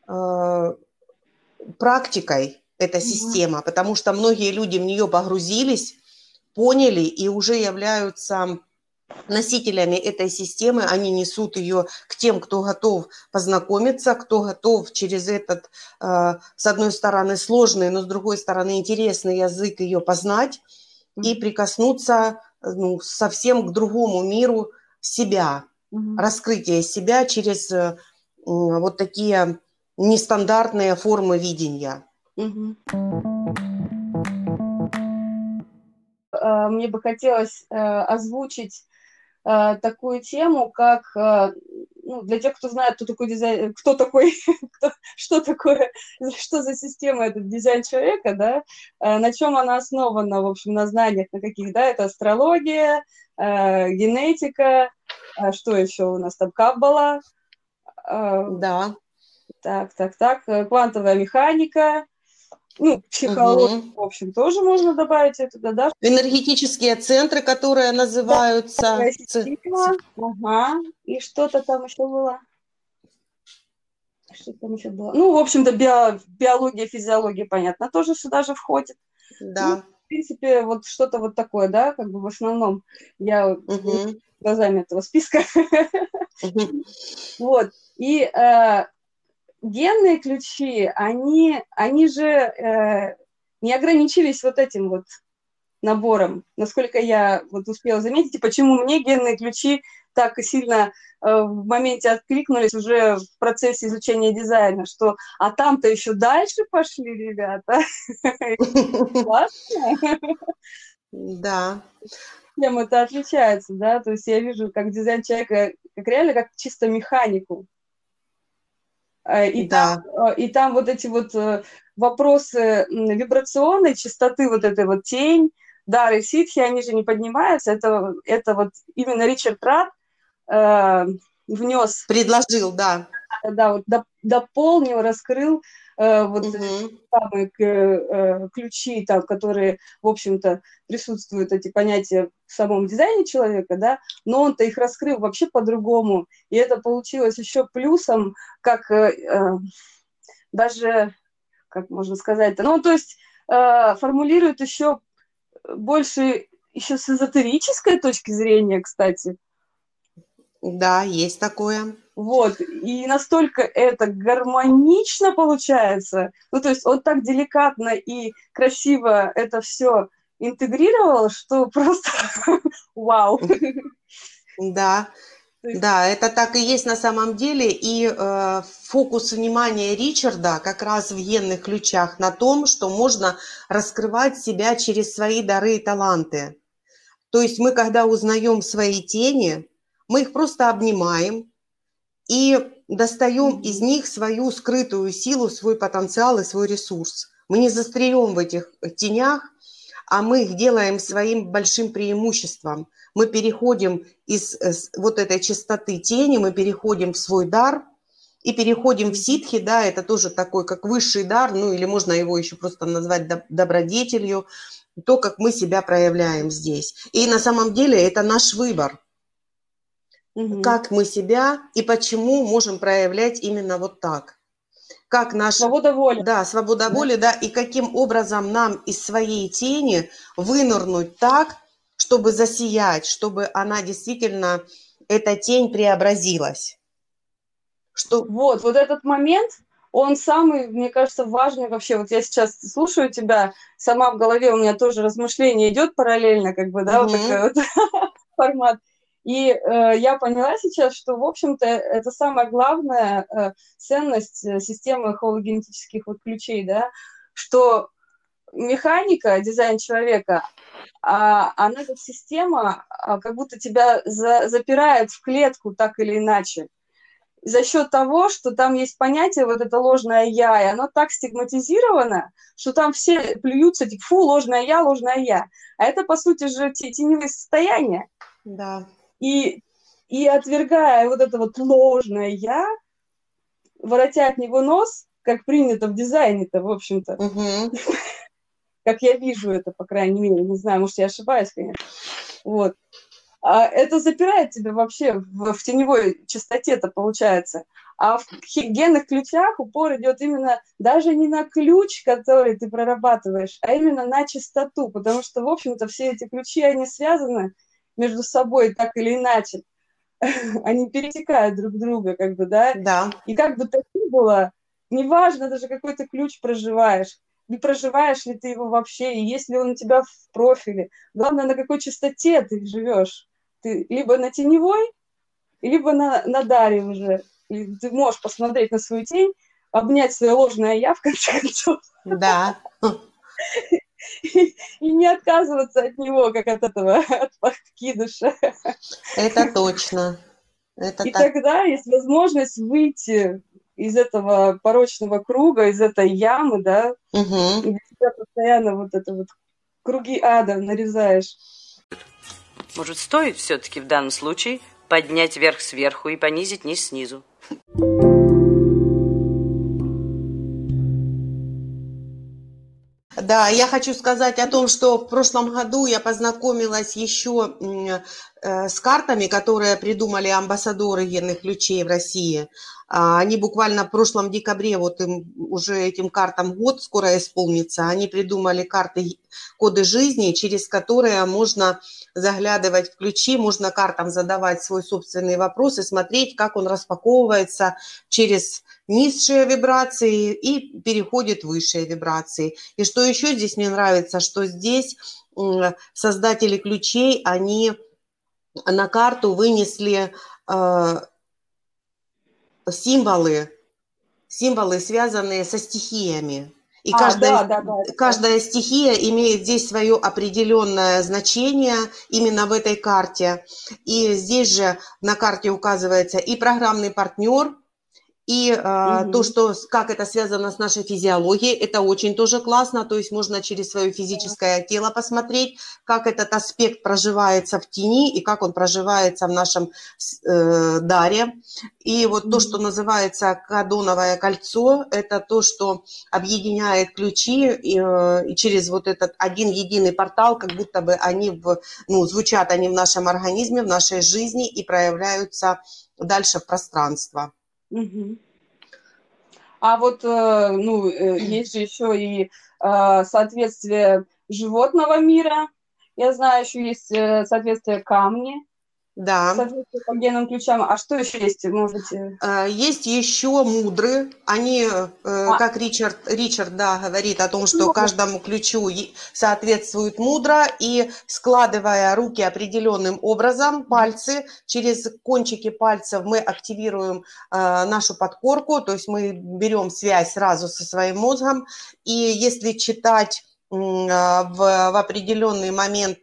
э, практикой эта система, потому что многие люди в нее погрузились, поняли и уже являются носителями этой системы, они несут ее к тем, кто готов познакомиться, кто готов через этот, э, с одной стороны, сложный, но с другой стороны, интересный язык ее познать и прикоснуться ну, совсем к другому миру себя, mm-hmm. раскрытие себя через э, вот такие нестандартные формы видения. Mm-hmm. Мне бы хотелось э, озвучить э, такую тему, как э, ну, для тех, кто знает, кто такой дизайн, кто такой, кто, что такое, что за система этот дизайн человека, да, э, на чем она основана, в общем, на знаниях, на каких, да, это астрология, э, генетика, э, что еще у нас там, каббала, э, да. Так, так, так, э, квантовая механика, ну, психологию, угу. в общем, тоже можно добавить это туда, да? Энергетические центры, которые называются... Да, ага, и что-то там еще было. Что там еще было? Ну, в общем-то, био... биология, физиология, понятно, тоже сюда же входит. Да. Ну, в принципе, вот что-то вот такое, да, как бы в основном я угу. глазами этого списка. Угу. Вот. И э, генные ключи, они, они же э, не ограничились вот этим вот набором, насколько я вот успела заметить, и почему мне генные ключи так сильно э, в моменте откликнулись уже в процессе изучения дизайна, что а там-то еще дальше пошли ребята. Классно. Да. Чем это отличается, да? То есть я вижу как дизайн человека, как реально как чисто механику. Э, и, да. там, э, и там вот эти вот э, вопросы вибрационной частоты, вот этой вот тень, дары ситхи, они же не поднимаются. Это, это вот именно Ричард Рад э, внес... Предложил, да. Да, вот дополнил, раскрыл вот угу. самые э, ключи, там, которые, в общем-то, присутствуют, эти понятия в самом дизайне человека, да, но он-то их раскрыл вообще по-другому, и это получилось еще плюсом, как э, даже, как можно сказать, ну, то есть формулирует еще больше еще с эзотерической точки зрения, кстати. Да, есть такое. Вот, и настолько это гармонично получается. Ну, то есть он так деликатно и красиво это все интегрировал, что просто вау. Да, да, это так и есть на самом деле. И э, фокус внимания Ричарда как раз в генных ключах на том, что можно раскрывать себя через свои дары и таланты. То есть мы, когда узнаем свои тени, мы их просто обнимаем, и достаем из них свою скрытую силу, свой потенциал и свой ресурс. Мы не застреем в этих тенях, а мы их делаем своим большим преимуществом. Мы переходим из э, вот этой чистоты тени, мы переходим в свой дар и переходим в ситхи, да, это тоже такой как высший дар, ну или можно его еще просто назвать добродетелью, то, как мы себя проявляем здесь. И на самом деле это наш выбор – угу. как мы себя и почему можем проявлять именно вот так. Как наш... Свобода воли. Да, свобода воли, да, и каким образом нам из своей тени вынырнуть так, чтобы засиять, чтобы она действительно, эта тень преобразилась. Что... Вот, вот этот момент, он самый, мне кажется, важный вообще. Вот я сейчас слушаю тебя, сама в голове у меня тоже размышление идет параллельно, как бы, да, угу. вот такой вот формат. И э, я поняла сейчас, что, в общем-то, это самая главная э, ценность э, системы хологенетических вот ключей, да, что механика, дизайн человека, а, она как система а, как будто тебя за, запирает в клетку так или иначе. За счет того, что там есть понятие вот это ложное я, и оно так стигматизировано, что там все плюются, типа, фу, ложное я, ложное я. А это, по сути же, теневые состояния. Да. И, и отвергая вот это вот ложное «я», воротя от него нос, как принято в дизайне-то, в общем-то. Угу. Как я вижу это, по крайней мере. Не знаю, может, я ошибаюсь, конечно. Вот. А это запирает тебя вообще в, в теневой частоте-то получается. А в генных ключах упор идет именно даже не на ключ, который ты прорабатываешь, а именно на частоту, потому что, в общем-то, все эти ключи, они связаны между собой так или иначе, они перетекают друг друга, как бы, да? Да. И как бы так ни было, неважно даже какой ты ключ проживаешь, не проживаешь ли ты его вообще, и есть ли он у тебя в профиле. Главное, на какой частоте ты живешь. Ты либо на теневой, либо на, на даре уже. И ты можешь посмотреть на свою тень, обнять свое ложное я, в конце концов. Да. и не отказываться от него, как от этого, от подкидыша. Это точно. Это и так. тогда есть возможность выйти из этого порочного круга, из этой ямы, да, Угу. и для себя постоянно вот это вот круги ада нарезаешь. Может, стоит все-таки в данном случае поднять верх сверху и понизить низ снизу? Да, я хочу сказать о том, что в прошлом году я познакомилась еще э, с картами, которые придумали амбассадоры генных ключей в России. А, Они буквально в прошлом декабре, вот им уже этим картам год скоро исполнится, они придумали карты, коды жизни, через которые можно заглядывать в ключи, можно картам задавать свой собственный вопрос и смотреть, как он распаковывается через низшие вибрации и переходит в высшие вибрации. И что еще здесь мне нравится, что здесь создатели ключей, они на карту вынесли э, символы, символы, связанные со стихиями. И А, каждая, да, да, да, каждая стихия имеет здесь свое определенное значение именно в этой карте. И здесь же на карте указывается и программный партнер, и э, Мгм. то, что, как это связано с нашей физиологией, это очень тоже классно. То есть можно через свое физическое тело посмотреть, как этот аспект проживается в тени и как он проживается в нашем э, даре. И вот то, что называется кадоновое кольцо, это то, что объединяет ключи и, э, и через вот этот один единый портал, как будто бы они в, ну, звучат они в нашем организме, в нашей жизни и проявляются дальше в пространство. Мгм. А вот, э, ну, э, есть же еще и э, соответствие животного мира. Я знаю, еще есть соответствие камни, Да. соответствие по генным ключам. А что еще есть? Может быть, э, Есть еще мудры. Они, э, А. как Ричард, Ричард да, говорит о том, что Ну, каждому ключу соответствует мудра, и складывая руки определенным образом, пальцы, через кончики пальцев мы активируем э, нашу подкорку, то есть мы берем связь сразу со своим мозгом, и если читать в, в определенный момент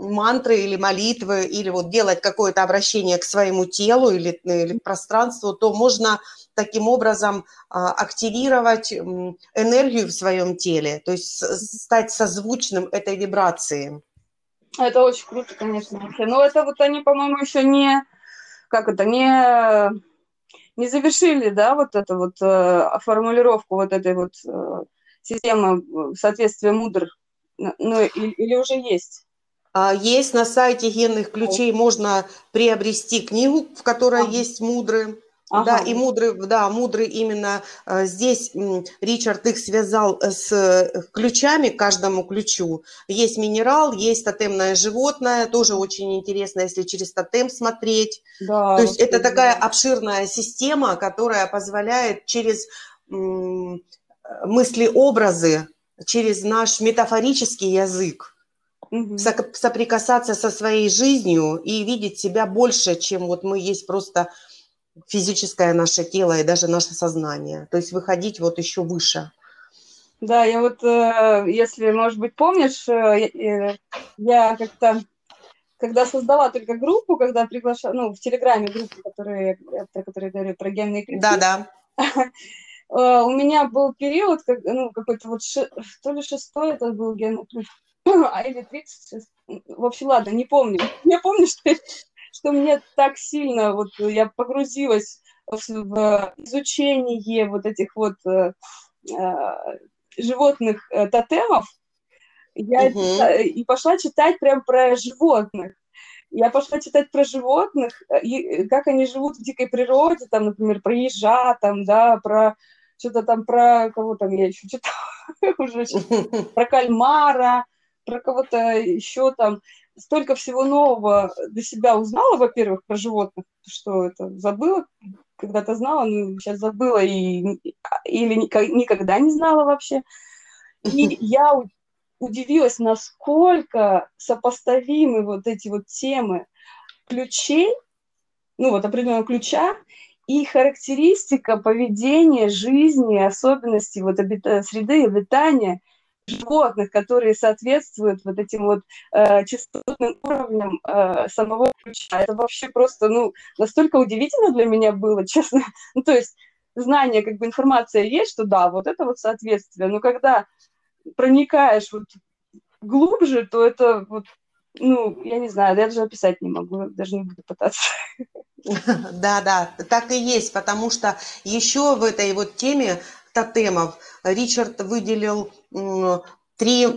мантры или молитвы, или вот делать какое-то обращение к своему телу или, или пространству, то можно таким образом а, активировать энергию в своем теле, то есть стать созвучным этой вибрации. это очень круто, конечно. Но это вот они, по-моему, еще не, как это, не, не завершили, да, вот эту вот э, формулировку вот этой вот э, системы соответствия мудр. Ну, или уже есть? А, Есть на сайте генных ключей, можно приобрести книгу, в которой Ага. есть мудры. Ага. Да, и мудрый, да, мудрый именно э, здесь Ричард их связал э, с э, ключами, каждому ключу. Есть минерал, есть тотемное животное, тоже очень интересно, если через тотем смотреть. Да, То есть это такая обширная система, которая позволяет через мысли-образы, через наш метафорический язык Сок- соприкасаться со своей жизнью и видеть себя больше, чем вот мы есть просто физическое наше тело и даже наше сознание. То есть выходить вот еще выше. Да, я вот, э, если, может быть, помнишь, э, э, я как-то, когда создала только группу, когда приглашала, ну, в Телеграме группу, которая, я про которую я говорю, про генные ключи, Да-да. э, у меня был период, ну, какой-то вот, то ли шестой это был генный ключ, а или тридцать, в общем, ладно, не помню. Я помню, что, что мне так сильно, вот, я погрузилась в, в изучение вот этих вот э, э, животных э, тотемов, я чита- и пошла читать прям про животных. Я пошла читать про животных, и как они живут в дикой природе, там, например, про ежа, там, да, про что-то там, про кого там я еще читала, уже про кальмара, про кого-то еще там. Столько всего нового для себя узнала, во-первых, про животных, что это забыла, когда-то знала, но сейчас забыла и, или никогда не знала вообще. И я удивилась, насколько сопоставимы вот эти вот темы ключей, ну вот определенного ключа, и характеристика поведения, жизни, особенностей вот обита- среды обитания животных, которые соответствуют вот этим вот э, частотным уровням э, самого ключа. Это вообще просто, ну, настолько удивительно для меня было, честно. Ну, то есть знание, как бы информация есть, что да, вот это вот соответствие. Но когда проникаешь вот глубже, то это вот, ну, я не знаю, я даже описать не могу, даже не буду пытаться. Да, да, так и есть, потому что еще в этой вот теме тотемов Ричард выделил три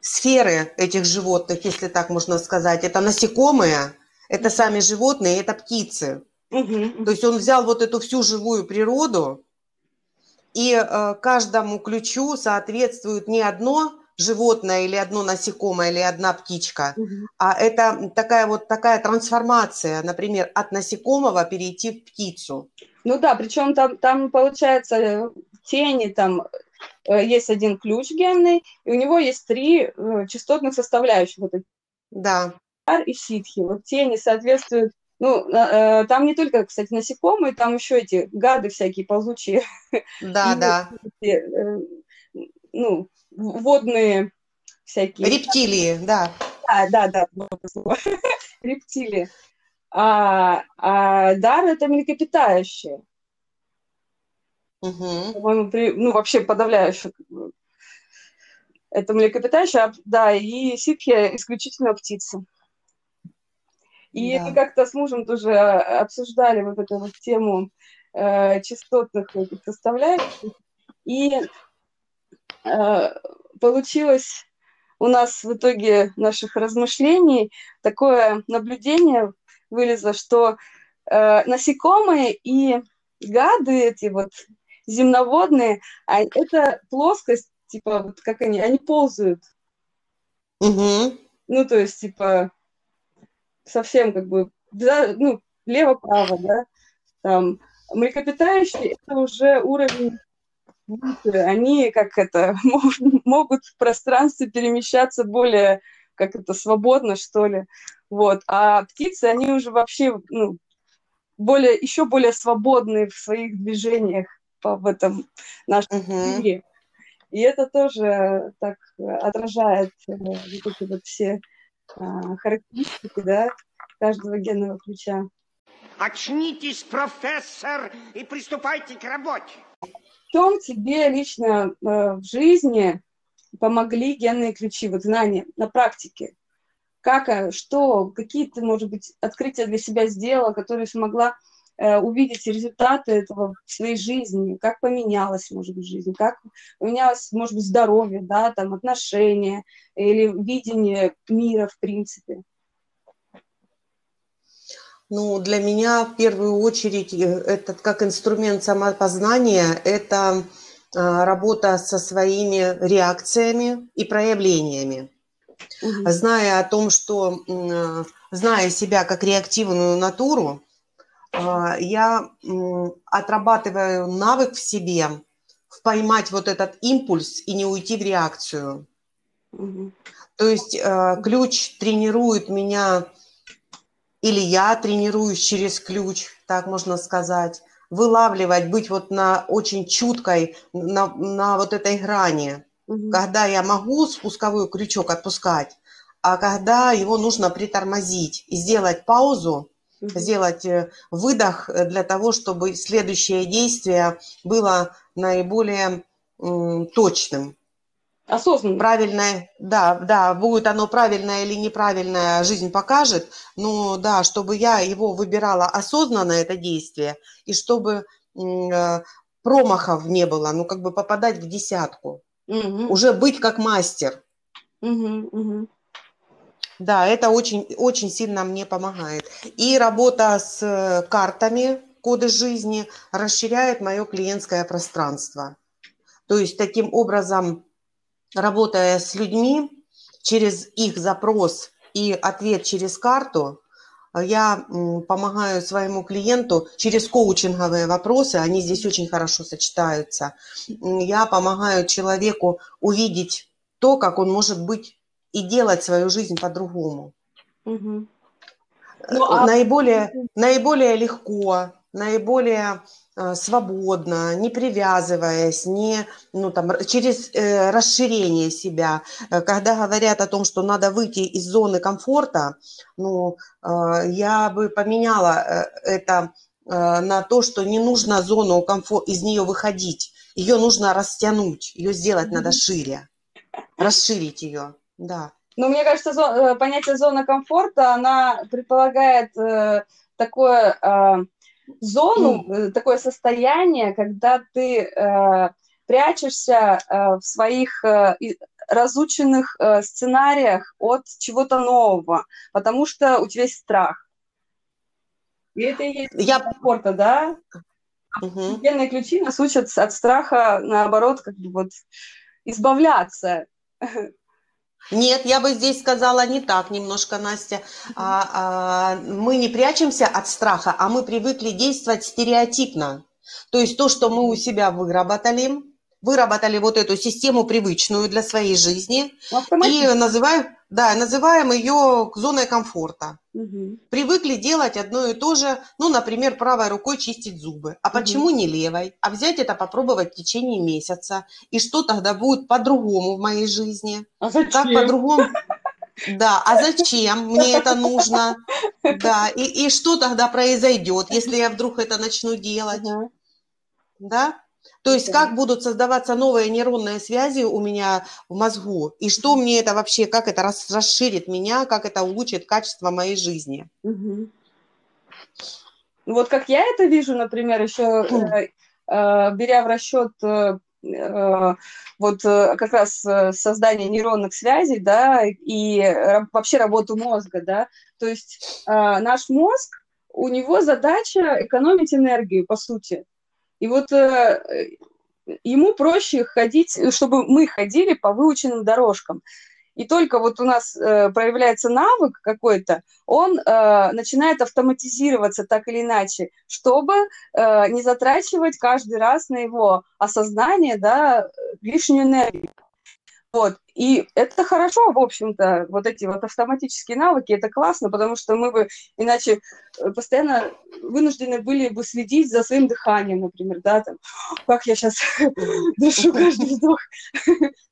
сферы этих животных, если так можно сказать. Это насекомые, это сами животные, это птицы. Угу. То есть он взял вот эту всю живую природу, и э, каждому ключу соответствует не одно животное или одно насекомое или одна птичка, угу. а это такая вот такая трансформация, например, от насекомого перейти в птицу. Ну да, причем там, там получается э, тени, там э, есть один ключ генный, и у него есть три э, частотных составляющих. Вот да. И ситхи. Вот тени соответствуют ну, там не только, кстати, насекомые, там еще эти гады всякие ползучие. Да, да. Ну, водные всякие. Рептилии, да. Да, да, да, рептилии. А, а дар это млекопитающие. Угу. ну, вообще подавляющее. Это млекопитающие, а, да, и ситхи исключительно птицы. И да. мы как-то с мужем тоже а, обсуждали вот эту вот тему э, частотных составляющих. И э, получилось у нас в итоге наших размышлений такое наблюдение вылезло, что э, насекомые и гады эти вот земноводные, а это плоскость, типа, вот как они, они ползают. Угу. Ну, то есть, типа, совсем как бы, да, ну, лево-право, да, там, млекопитающие – это уже уровень они как это могут в пространстве перемещаться более как это свободно что ли вот а птицы они уже вообще ну, более еще более свободные в своих движениях по в этом нашем uh-huh. мире и это тоже так отражает э, вот эти вот все а, характеристики, да, каждого генного ключа. Очнитесь, профессор, и приступайте к работе. В чем тебе лично э, в жизни помогли генные ключи, вот знания на практике? Как, э, что, какие ты, может быть, открытия для себя сделала, которые смогла Э, увидеть результаты этого в своей жизни, как поменялась, может быть, жизнь, как поменялось, может быть, здоровье, да, там, отношения или видение мира, в принципе. Ну, для меня в первую очередь э, этот как инструмент самопознания – это а, работа со своими реакциями и проявлениями. Угу. Зная о том, что, а, зная себя как реактивную натуру, а, я отрабатываю навык в себе поймать вот этот импульс и не уйти в реакцию. Угу. То есть э, ключ тренирует меня, или я тренируюсь через ключ, так можно сказать, вылавливать, быть вот на очень чуткой, на, на вот этой грани, угу. когда я могу спусковой крючок отпускать, а когда его нужно притормозить и сделать паузу, сделать э, выдох э, для того, чтобы следующее действие было наиболее точным. Осознанно. Правильное, да, да, будет оно правильное или неправильное, жизнь покажет, но да, чтобы я его выбирала осознанно, это действие, и чтобы э, промахов не было, ну, как бы попадать в десятку. Угу. Уже быть как мастер. Угу, угу. Да, это очень, очень сильно мне помогает. И работа с э, картами коды жизни расширяет мое клиентское пространство. То есть таким образом, работая с людьми, через их запрос и ответ через карту, я помогаю своему клиенту через коучинговые вопросы, они здесь очень хорошо сочетаются. Я помогаю человеку увидеть то, как он может быть и делать свою жизнь по-другому. Угу. Ну, а... наиболее, наиболее легко, наиболее э, свободно, не привязываясь, не, ну, там, через э, расширение себя. Э, когда говорят о том, что надо выйти из зоны комфорта, ну, э, я бы поменяла э, это э, на то, что не нужно зону комфорта, из нее выходить. Ее нужно растянуть, ее сделать mm-hmm. надо шире, расширить ее, да. Ну, мне кажется, зо- понятие зона комфорта, она предполагает э, такое э, зону, mm. такое состояние, когда ты э, прячешься э, в своих э, разученных э, сценариях от чего-то нового, потому что у тебя есть страх. И это и есть Я... комфорта, да? Угу. ключи нас учат от страха, наоборот, как бы вот избавляться. Нет, я бы здесь сказала не так немножко, Настя. А, а, мы не прячемся от страха, а мы привыкли действовать стереотипно. То есть то, что мы у себя выработали, выработали вот эту систему привычную для своей жизни и называем, да, называем ее зоной комфорта. Угу. Привыкли делать одно и то же, ну, например, правой рукой чистить зубы. А угу. почему не левой? А взять это попробовать в течение месяца. И что тогда будет по-другому в моей жизни? А зачем? Как по-другому? Да, а зачем мне это нужно? Да, и, и что тогда произойдет, если я вдруг это начну делать? Угу. Да? То есть как будут создаваться новые нейронные связи у меня в мозгу, и что мне это вообще, как это расширит меня, как это улучшит качество моей жизни. Угу. Вот как я это вижу, например, еще э, э, беря в расчет э, вот как раз создание нейронных связей, да, и вообще работу мозга, да, то есть наш мозг, у него задача экономить энергию, по сути, и вот э, ему проще ходить, чтобы мы ходили по выученным дорожкам. И только вот у нас э, проявляется навык какой-то, он э, начинает автоматизироваться так или иначе, чтобы э, не затрачивать каждый раз на его осознание да, лишнюю энергию. Вот. И это хорошо, в общем-то, вот эти вот автоматические навыки, это классно, потому что мы бы иначе э, постоянно вынуждены были бы следить за своим дыханием, например, да, там, как я сейчас дышу каждый вдох.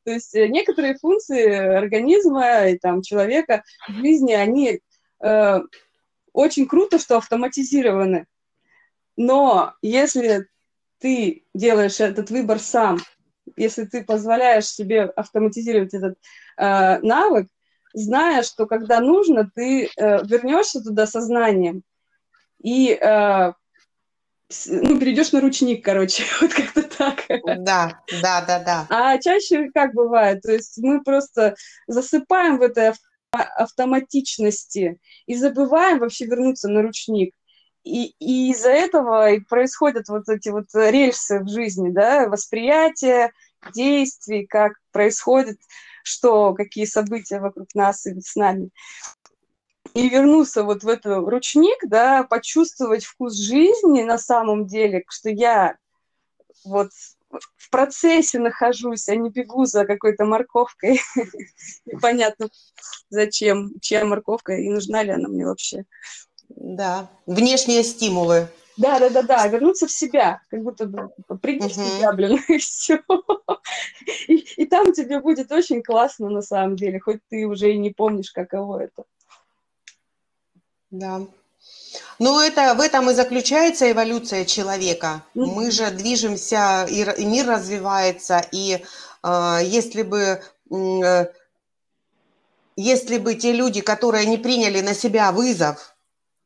То есть э, некоторые функции организма и там человека в жизни, они э, очень круто, что автоматизированы. Но если ты делаешь этот выбор сам, если ты позволяешь себе автоматизировать этот э, навык, зная, что когда нужно, ты э, вернешься туда сознанием и э, ну, перейдешь на ручник, короче, вот как-то так. Да, да, да, да. А чаще как бывает, то есть мы просто засыпаем в этой автоматичности и забываем вообще вернуться на ручник. И, и из-за этого и происходят вот эти вот рельсы в жизни, да, восприятие действий, как происходит, что, какие события вокруг нас и с нами. И вернуться вот в этот ручник, да, почувствовать вкус жизни на самом деле, что я вот в процессе нахожусь, а не бегу за какой-то морковкой. Непонятно, зачем, чья морковка и нужна ли она мне вообще. Да, внешние стимулы. Да, да, да, да, вернуться в себя, как будто бы приди в себя, блин, и все. И, и там тебе будет очень классно на самом деле, хоть ты уже и не помнишь, каково это. Да. Ну, это, в этом и заключается эволюция человека. Mm-hmm. Мы же движемся, и, и мир развивается, и э, если бы... Э, если бы те люди, которые не приняли на себя вызов,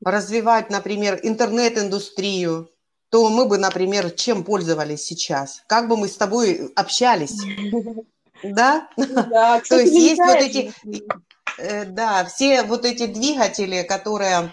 развивать, например, интернет-индустрию, то мы бы, например, чем пользовались сейчас? Как бы мы с тобой общались? Да? Да, То есть есть вот эти, э, да, все вот эти двигатели, которые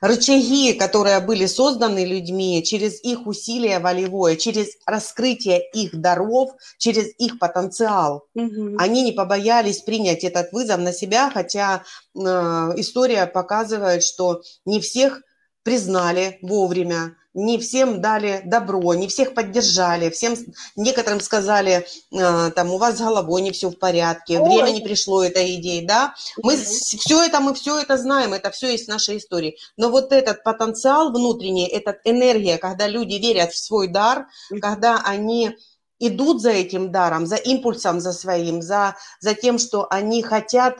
рычаги, которые были созданы людьми через их усилия волевое, через раскрытие их даров, через их потенциал. Угу. Они не побоялись принять этот вызов на себя, хотя э, история показывает, что не всех признали вовремя, не всем дали добро, не всех поддержали, всем, некоторым сказали, э, там, у вас с головой не все в порядке, Ой. время не пришло этой идеи, да. Мы все это, мы все это знаем, это все есть в нашей истории. Но вот этот потенциал внутренний, эта энергия, когда люди верят в свой дар, когда они идут за этим даром, за импульсом за своим, за, за тем, что они хотят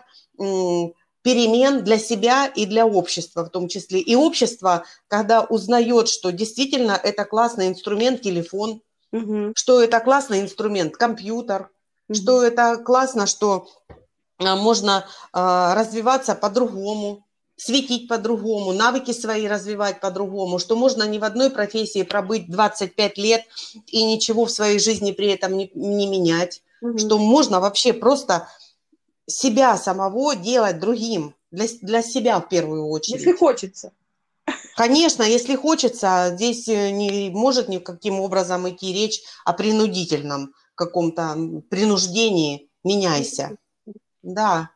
перемен для себя и для общества в том числе. И общество, когда узнает, что действительно это классный инструмент телефон, Мгм. что это классный инструмент компьютер, что это классно, что а, можно а, развиваться по-другому, светить по-другому, навыки свои развивать по-другому, что можно не в одной профессии пробыть 25 лет и ничего в своей жизни при этом не, не менять, Мгм. что можно вообще просто себя самого делать другим, для, для себя в первую очередь. Если хочется. Конечно, если хочется, здесь э, не может никаким образом идти речь о принудительном каком-то принуждении. Меняйся. Да.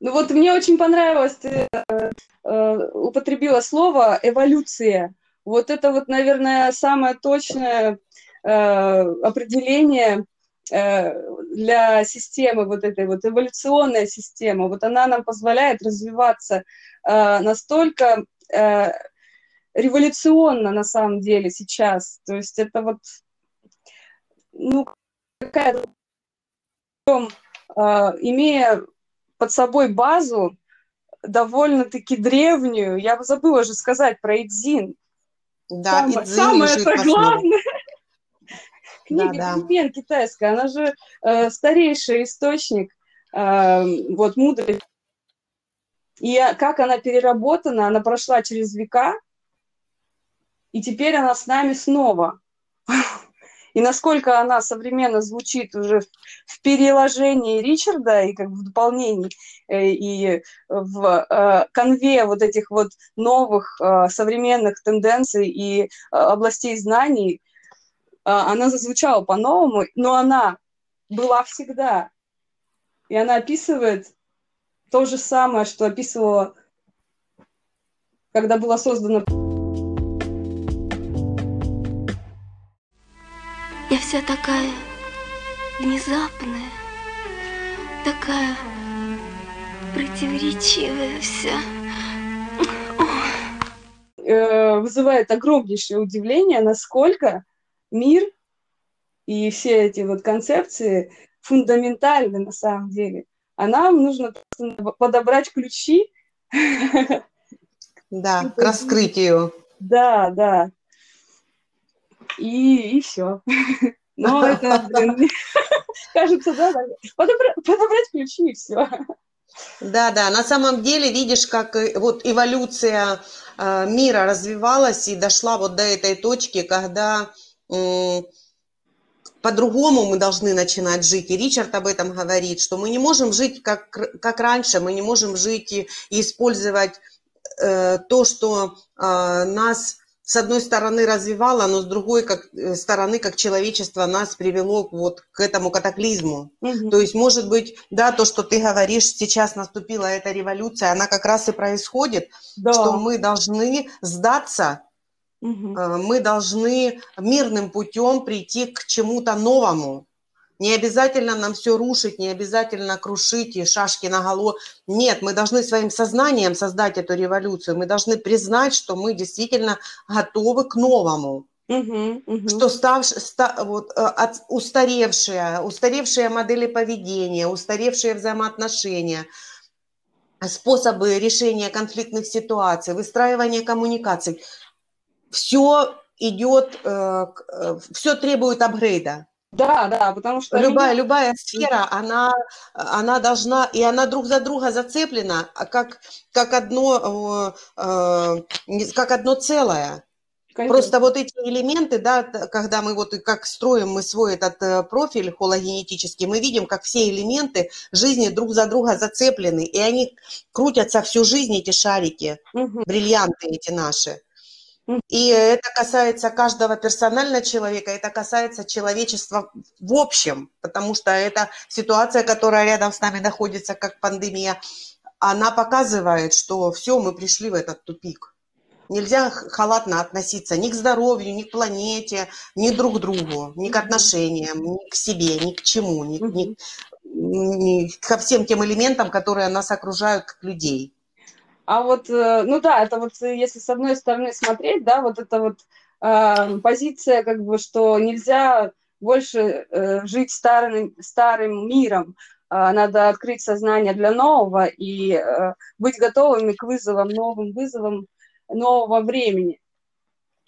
Ну вот мне очень понравилось, ты э, э, употребила слово эволюция. Вот это вот, наверное, самое точное э, определение для системы вот этой вот эволюционная система. Вот она нам позволяет развиваться э, настолько э, революционно на самом деле сейчас. То есть это вот, ну, какая-то э, имея под собой базу довольно-таки древнюю. Я забыла же сказать про Идзин. Да, самое, Идзин самое это главное. Книга Да, да. Китайская, она же э, старейший источник э, вот мудрости. И а, как она переработана, она прошла через века, и теперь она с нами снова. И насколько она современно звучит уже в- переложении Ричарда и как бы в дополнении, э, и в э, конве вот этих вот новых э, современных тенденций и э, областей знаний, э, она зазвучала по-новому, но она была всегда. И она описывает то же самое, что описывала, когда была создана Я вся такая внезапная, такая противоречивая вся. э, вызывает огромнейшее удивление, насколько мир и все эти вот концепции фундаментальны на самом деле. А нам нужно подобрать ключи. Да, к раскрытию. Да, да. И, и все. Но это, блин, кажется, да, да. Подобра- подобрать ключи и все. Да, да, на самом деле видишь, как э, вот эволюция э, мира развивалась и дошла вот до этой точки, когда по-другому мы должны начинать жить. И Ричард об этом говорит, что мы не можем жить как, как раньше, мы не можем жить и, и использовать э, то, что э, нас с одной стороны развивало, но с другой как, э, стороны, как человечество нас привело вот к этому катаклизму. То есть, может быть, да, то, что ты говоришь, сейчас наступила эта революция, она как раз и происходит, Да. что мы должны сдаться, э, мы должны мирным путем прийти к чему-то новому. Не обязательно нам все рушить, не обязательно крушить и шашки на голову. Нет, мы должны своим сознанием создать эту революцию. Мы должны признать, что мы действительно готовы к новому что ставш, ста- вот, э, от- устаревшие, устаревшие модели поведения, устаревшие взаимоотношения, способы решения конфликтных ситуаций, выстраивания коммуникаций, все идет, все требует апгрейда. Да, да, потому что... Любая, они- любая сфера, она, она должна, и она друг за друга зацеплена, а как, как, одно, э, э, как одно целое. Просто вот эти элементы, да, когда мы вот как строим мы свой этот э, профиль хологенетический, мы видим, как все элементы жизни друг за друга зацеплены, и они крутятся всю жизнь, эти шарики, бриллианты эти наши. И это касается каждого персонально человека, это касается человечества в общем, потому что эта ситуация, которая рядом с нами находится, как пандемия, она показывает, что все, мы пришли в этот тупик. Нельзя халатно относиться ни к здоровью, ни к планете, ни друг к другу, ни к отношениям, ни к себе, ни к чему, ни, ни, ни ко всем тем элементам, которые нас окружают как людей. А вот, э, ну да, это вот э, если с одной стороны смотреть, да, вот это вот э, позиция, как бы, что нельзя больше э, жить старым, старым миром, э, надо открыть сознание для нового и э, быть готовыми к вызовам, новым вызовам нового времени.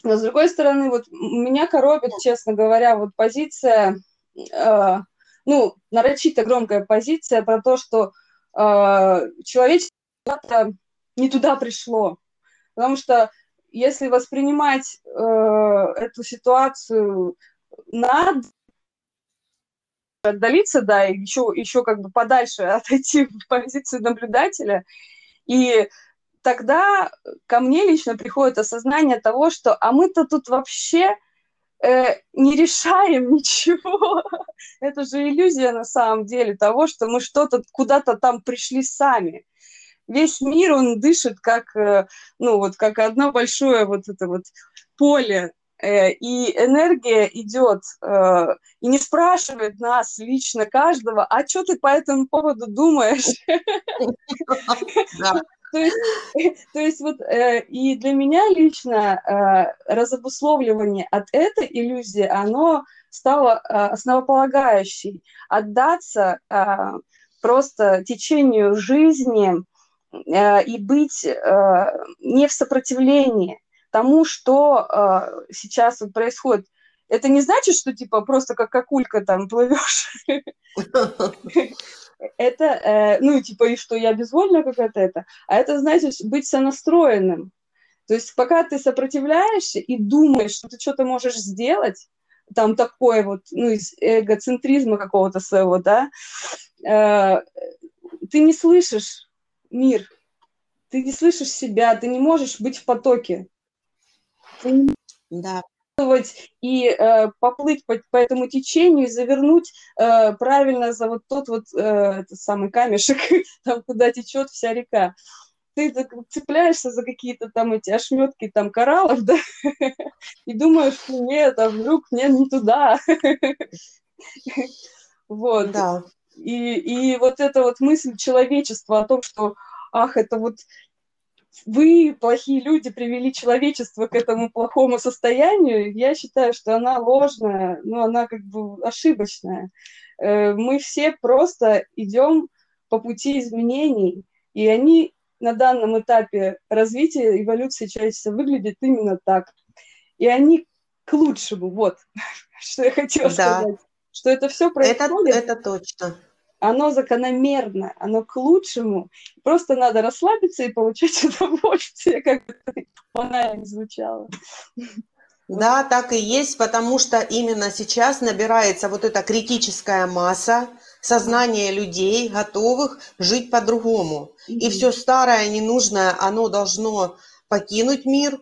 Но с другой стороны, вот меня коробит, честно говоря, вот позиция, э, ну, нарочито громкая позиция про то, что э, человечество не туда пришло. Потому что если воспринимать э, эту ситуацию над отдалиться, да, и еще, еще как бы подальше отойти в позицию наблюдателя, и тогда ко мне лично приходит осознание того, что а мы-то тут вообще э, не решаем ничего. Это же иллюзия на самом деле того, что мы что-то куда-то там пришли сами. Весь мир, он дышит как, э, ну вот, как одно большое вот это вот поле, э, и энергия идет э, и не спрашивает нас лично каждого, а что ты по этому поводу думаешь? То есть, то есть вот э, и для меня лично э, разобусловливание от этой иллюзии, оно стало э, основополагающей. Отдаться э, просто течению жизни и быть э, не в сопротивлении тому, что э, сейчас вот происходит. Это не значит, что типа просто как какулька там плывешь это, э, ну, типа, и что я безвольная какая-то это, а это значит быть сонастроенным. То есть пока ты сопротивляешься и думаешь, что ты что-то можешь сделать, там такое вот, ну, из эгоцентризма какого-то своего, да, э, ты не слышишь мир, ты не слышишь себя, ты не можешь быть в потоке. Ты не... Да и э, поплыть по, по этому течению и завернуть э, правильно за вот тот вот э, этот самый камешек, там, куда течет вся река. Ты цепляешься за какие-то там эти ошметки там кораллов, да, и думаешь, нет, а вдруг мне не туда. Вот. Да. И, и вот эта вот мысль человечества о том, что ах, это вот вы, плохие люди, привели человечество к этому плохому состоянию, я считаю, что она ложная, но она как бы ошибочная. Э, мы все просто идем по пути изменений, и они на данном этапе развития эволюции человечества выглядят именно так. И они к лучшему, вот, что я хотела да. сказать. Что это все происходит. Это, это точно оно закономерно, оно к лучшему. Просто надо расслабиться и получать удовольствие, как это банально звучало. Да, так и есть, потому что именно сейчас набирается вот эта критическая масса сознания людей, готовых жить по-другому. И все старое, ненужное, оно должно покинуть мир,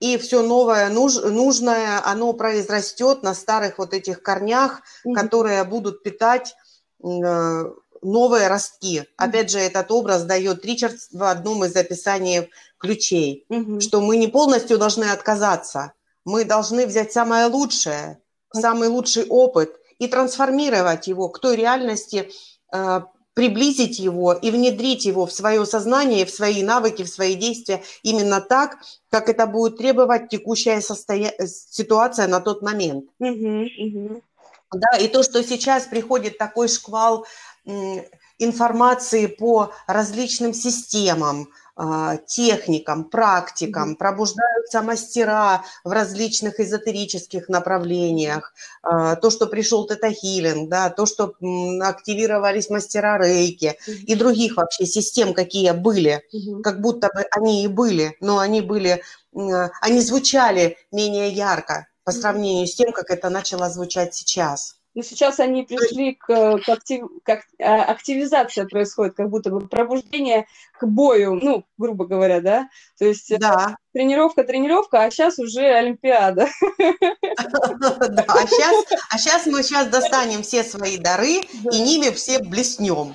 и все новое, нуж, нужное, оно произрастет на старых вот этих корнях, которые будут питать новые ростки. Опять же, этот образ дает Ричард в одном из описаний ключей, mm что мы не полностью должны отказаться, мы должны взять самое лучшее, самый лучший опыт и трансформировать его к той реальности, э, приблизить его и внедрить его в свое сознание, в свои навыки, в свои действия именно так, как это будет требовать текущая состоя... ситуация на тот момент. Mm-hmm, mm-hmm. Да, и то, что сейчас приходит такой шквал информации по различным системам, а, техникам, практикам, mm-hmm. пробуждаются мастера в различных эзотерических направлениях, а, то, что пришел тета-хилинг, да, то, что активировались мастера рейки mm-hmm. и других вообще систем, какие были, mm-hmm. как будто бы они и были, но они были, они звучали менее ярко, по сравнению с тем, как это начало звучать сейчас. Но сейчас они пришли к, к, актив, как а, активизация происходит, как будто бы пробуждение к бою, ну, грубо говоря, да? То есть да. тренировка, тренировка, а сейчас уже Олимпиада. Да, а сейчас, а сейчас мы сейчас достанем все свои дары и ними все блеснем.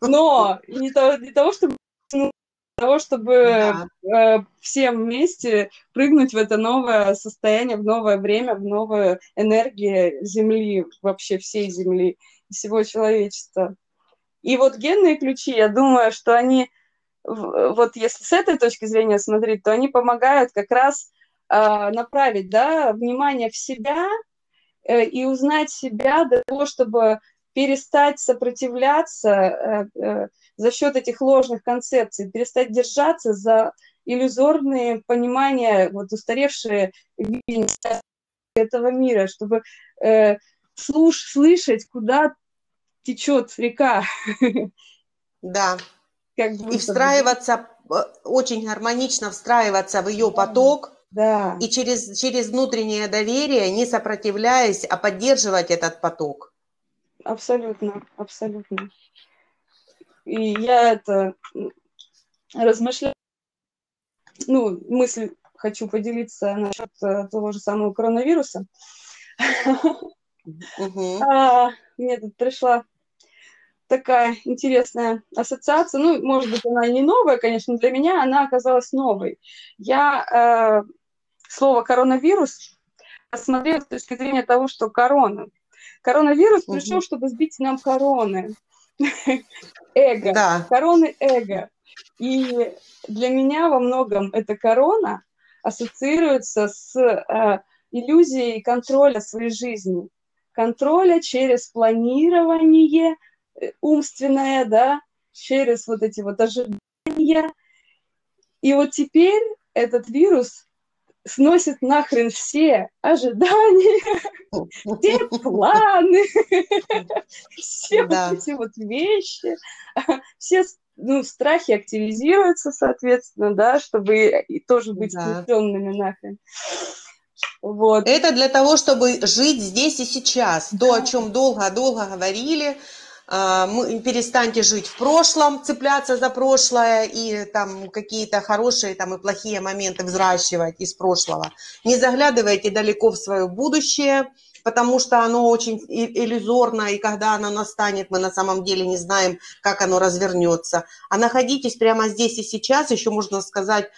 Но не того чтобы того, чтобы да. э, всем вместе прыгнуть в это новое состояние, в новое время, в новую энергию Земли, вообще всей Земли, всего человечества. И вот генные ключи, я думаю, что они, вот если с этой точки зрения смотреть, то они помогают как раз э, направить да, внимание в себя э, и узнать себя для того, чтобы перестать сопротивляться э, за счет этих ложных концепций, перестать держаться за иллюзорные понимания, вот устаревшие видения этого мира, чтобы э, слуш, слышать, куда течет река. Да. Как и встраиваться. Э, очень гармонично встраиваться в ее поток, да. И через, через внутреннее доверие, не сопротивляясь, а поддерживать этот поток. Абсолютно, абсолютно. И я это размышляю, ну, мысль хочу поделиться насчет э, того же самого коронавируса. А, мне тут пришла такая интересная ассоциация. Ну, может быть, она не новая, конечно, для меня она оказалась новой. Я э, слово коронавирус рассмотрела с точки зрения того, что корона. Коронавирус угу. пришел, чтобы сбить нам короны. Эго. Да. Короны эго. И для меня во многом эта корона ассоциируется с э, иллюзией контроля своей жизни. Контроля через планирование э, умственное, да, через вот эти вот ожидания. И вот теперь этот вирус сносит нахрен все ожидания, все планы, все вот эти вот вещи, все ну, страхи активизируются, соответственно, да, чтобы и тоже быть да. нахрен. Вот. Это для того, чтобы жить здесь и сейчас. То, о чем долго-долго говорили, перестаньте жить в прошлом, цепляться за прошлое и там какие-то хорошие там и плохие моменты взращивать из прошлого. Не заглядывайте далеко в свое будущее, потому что оно очень иллюзорно, и когда оно настанет, мы на самом деле не знаем, как оно развернется. А находитесь прямо здесь и сейчас, еще можно сказать,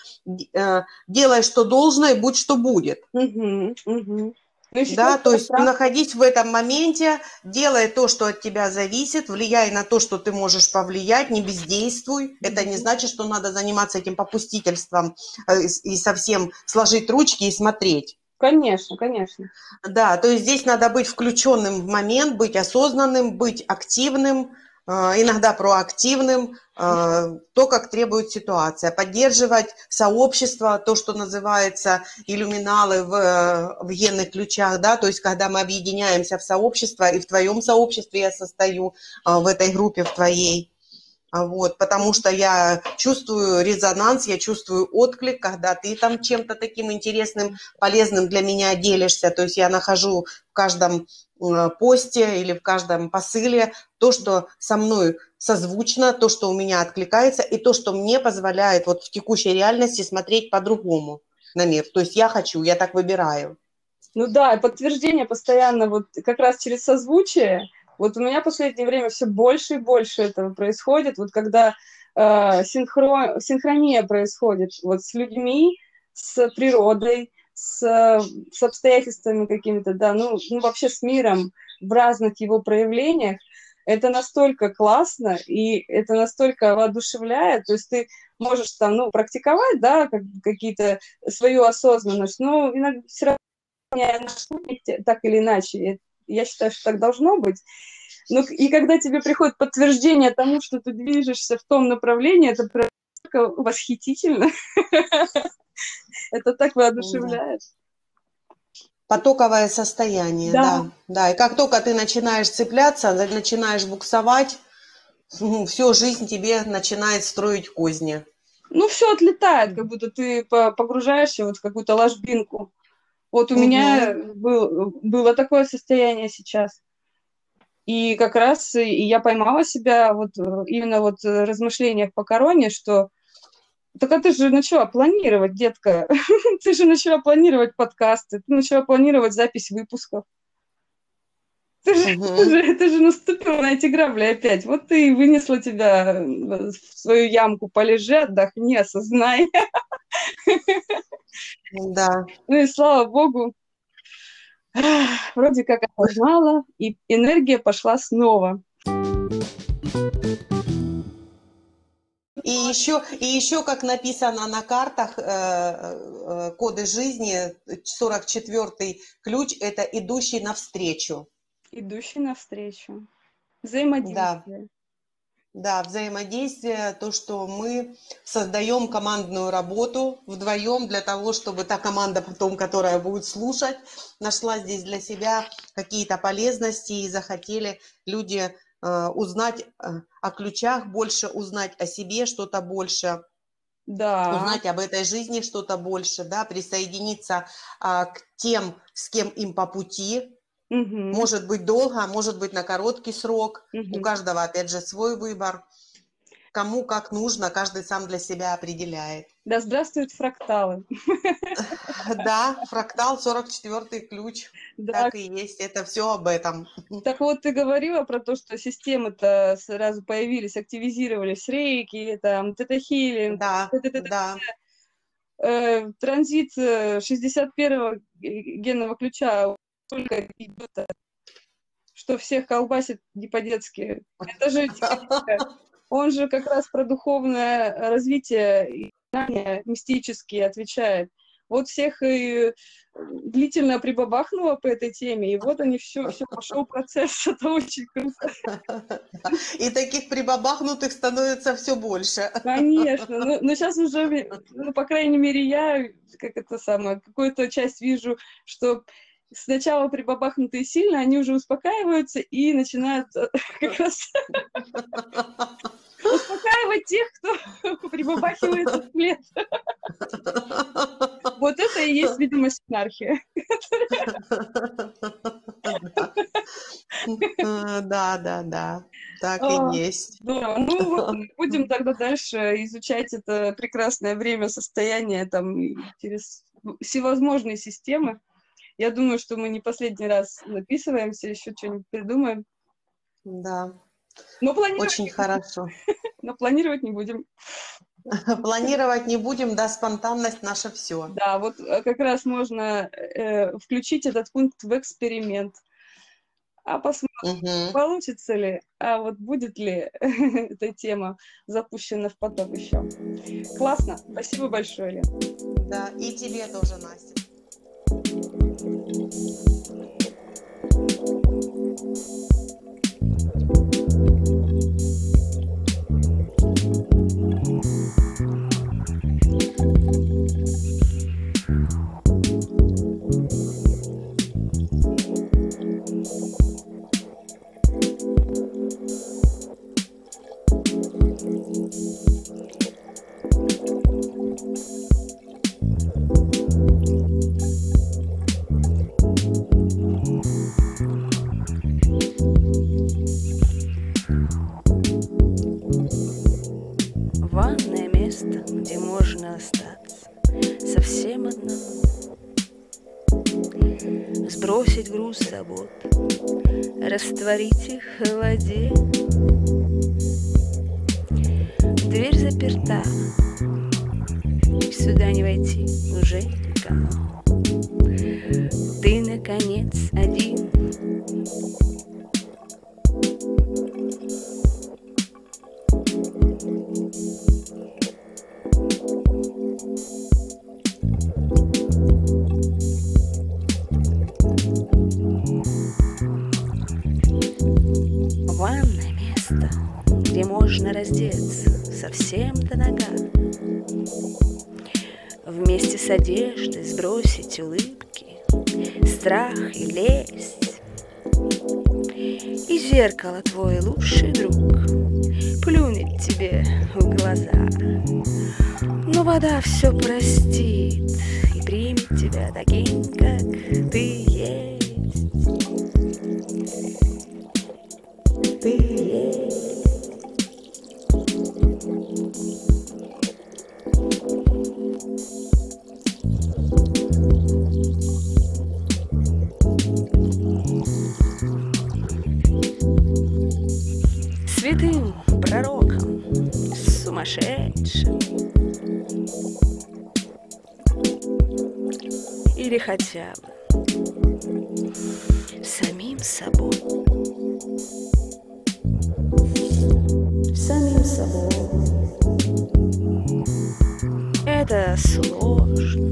э, делай, что должно, и будь, что будет. Угу, угу. Ну, да, то есть прав... находись в этом моменте, делай то, что от тебя зависит, влияй на то, что ты можешь повлиять, не бездействуй. Это не значит, что надо заниматься этим попустительством э, и совсем сложить ручки и смотреть. Конечно, конечно. Да, то есть здесь надо быть включенным в момент, быть осознанным, быть активным, иногда проактивным, а, то, как требует ситуация, поддерживать сообщество, то, что называется иллюминалы в, в генных ключах, да, то есть когда мы объединяемся в сообщество, и в твоем сообществе я состою, в этой группе, в твоей, вот, потому что я чувствую резонанс, я чувствую отклик, когда ты там чем-то таким интересным, полезным для меня делишься, то есть я нахожу в каждом Э, посте или в каждом посыле то, что со мной созвучно, то, что у меня откликается, и то, что мне позволяет вот в текущей реальности смотреть по-другому на мир. То есть я хочу, я так выбираю. Ну да, подтверждение постоянно вот как раз через созвучие. Вот у меня в последнее время все больше и больше этого происходит. Вот когда э, синхро... синхрония происходит вот с людьми, с природой, с, с обстоятельствами какими-то, да, ну, ну, вообще с миром в разных его проявлениях, это настолько классно, и это настолько воодушевляет, то есть ты можешь там, ну, практиковать, да, как, какие-то свою осознанность, но иногда все равно так или иначе, я считаю, что так должно быть, ну, и когда тебе приходит подтверждение тому, что ты движешься в том направлении, это восхитительно. Это так воодушевляет. Потоковое состояние, да. да. Да, и как только ты начинаешь цепляться, начинаешь буксовать, всю жизнь тебе начинает строить козни. Ну, все отлетает, как будто ты погружаешься вот в какую-то ложбинку. Вот у угу. меня был, было такое состояние сейчас. И как раз и я поймала себя вот именно вот в размышлениях по короне, что так а ты же начала планировать, детка. ты же начала планировать подкасты, ты начала планировать запись выпусков. Ты же, Мгм. ты же- ты же наступила на эти грабли опять. Вот ты и вынесла тебя э, в свою ямку. Полежи, отдохни, осознай. Да. Ну и слава богу, вроде как осознала, и энергия пошла снова. И еще, и еще, как написано на картах, э, э, коды жизни, 44-й ключ – это идущий навстречу. Идущий навстречу. Взаимодействие. Да, взаимодействие, то, что мы создаем командную работу вдвоем для того, чтобы та команда потом, которая будет слушать, нашла здесь для себя какие-то полезности и захотели люди э, узнать э, о ключах больше, узнать о себе что-то больше, Да. узнать об этой жизни что-то больше, да, присоединиться а, к тем, с кем им по пути, Мгм. может быть долго, а может быть на короткий срок, у Мгм. каждого, опять же, свой выбор. Кому как нужно, каждый сам для себя определяет. Да здравствуют фракталы. Да, фрактал 44 ключ, Да, так и есть, это все об этом. Так вот, ты говорила про то, что системы-то сразу появились, активизировались, рейки, там, тета-хилинг, Да, да, Э, транзит э, 61-го г- генного ключа только идет, э, что всех колбасит не по-детски. Это же он же как раз про духовное развитие и знания мистические отвечает. Вот всех и длительно прибабахнуло по этой теме, и вот они все, все пошел процесс, это очень круто. И таких прибабахнутых становится все больше. Конечно, но, но сейчас уже, ну, по крайней мере, я, как это самое, какую-то часть вижу, что сначала прибабахнутые сильно, они уже успокаиваются и начинают э, как раз успокаивать тех, кто прибабахивается вслед. Вот это и есть, видимо, синархия. Да, да, да, так А. и есть. Здорово. Ну, вот будем тогда дальше изучать это прекрасное время, состояние там через всевозможные системы. Я думаю, что мы не последний раз написываемся, еще что-нибудь придумаем. Да, Но планировать, очень хорошо. но планировать не будем. Планировать не будем, да, спонтанность наша все. Да, вот э, как раз можно э, включить этот пункт в эксперимент. А посмотрим, получится ли, а вот будет ли эта тема запущена в поток еще. Классно. Спасибо большое, Лен. Да, и тебе тоже, Настя. thank you Сбросить груз забот, растворить их в воде. Дверь заперта, сюда не войти уже никому. Ты, наконец, один. Страх и лесть. И зеркало твой лучший друг плюнет тебе в глаза. Но вода все простит и примет тебя таким, как ты есть. Ты хотя бы самим собой. Самим собой. Это сложно.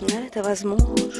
Но это возможно.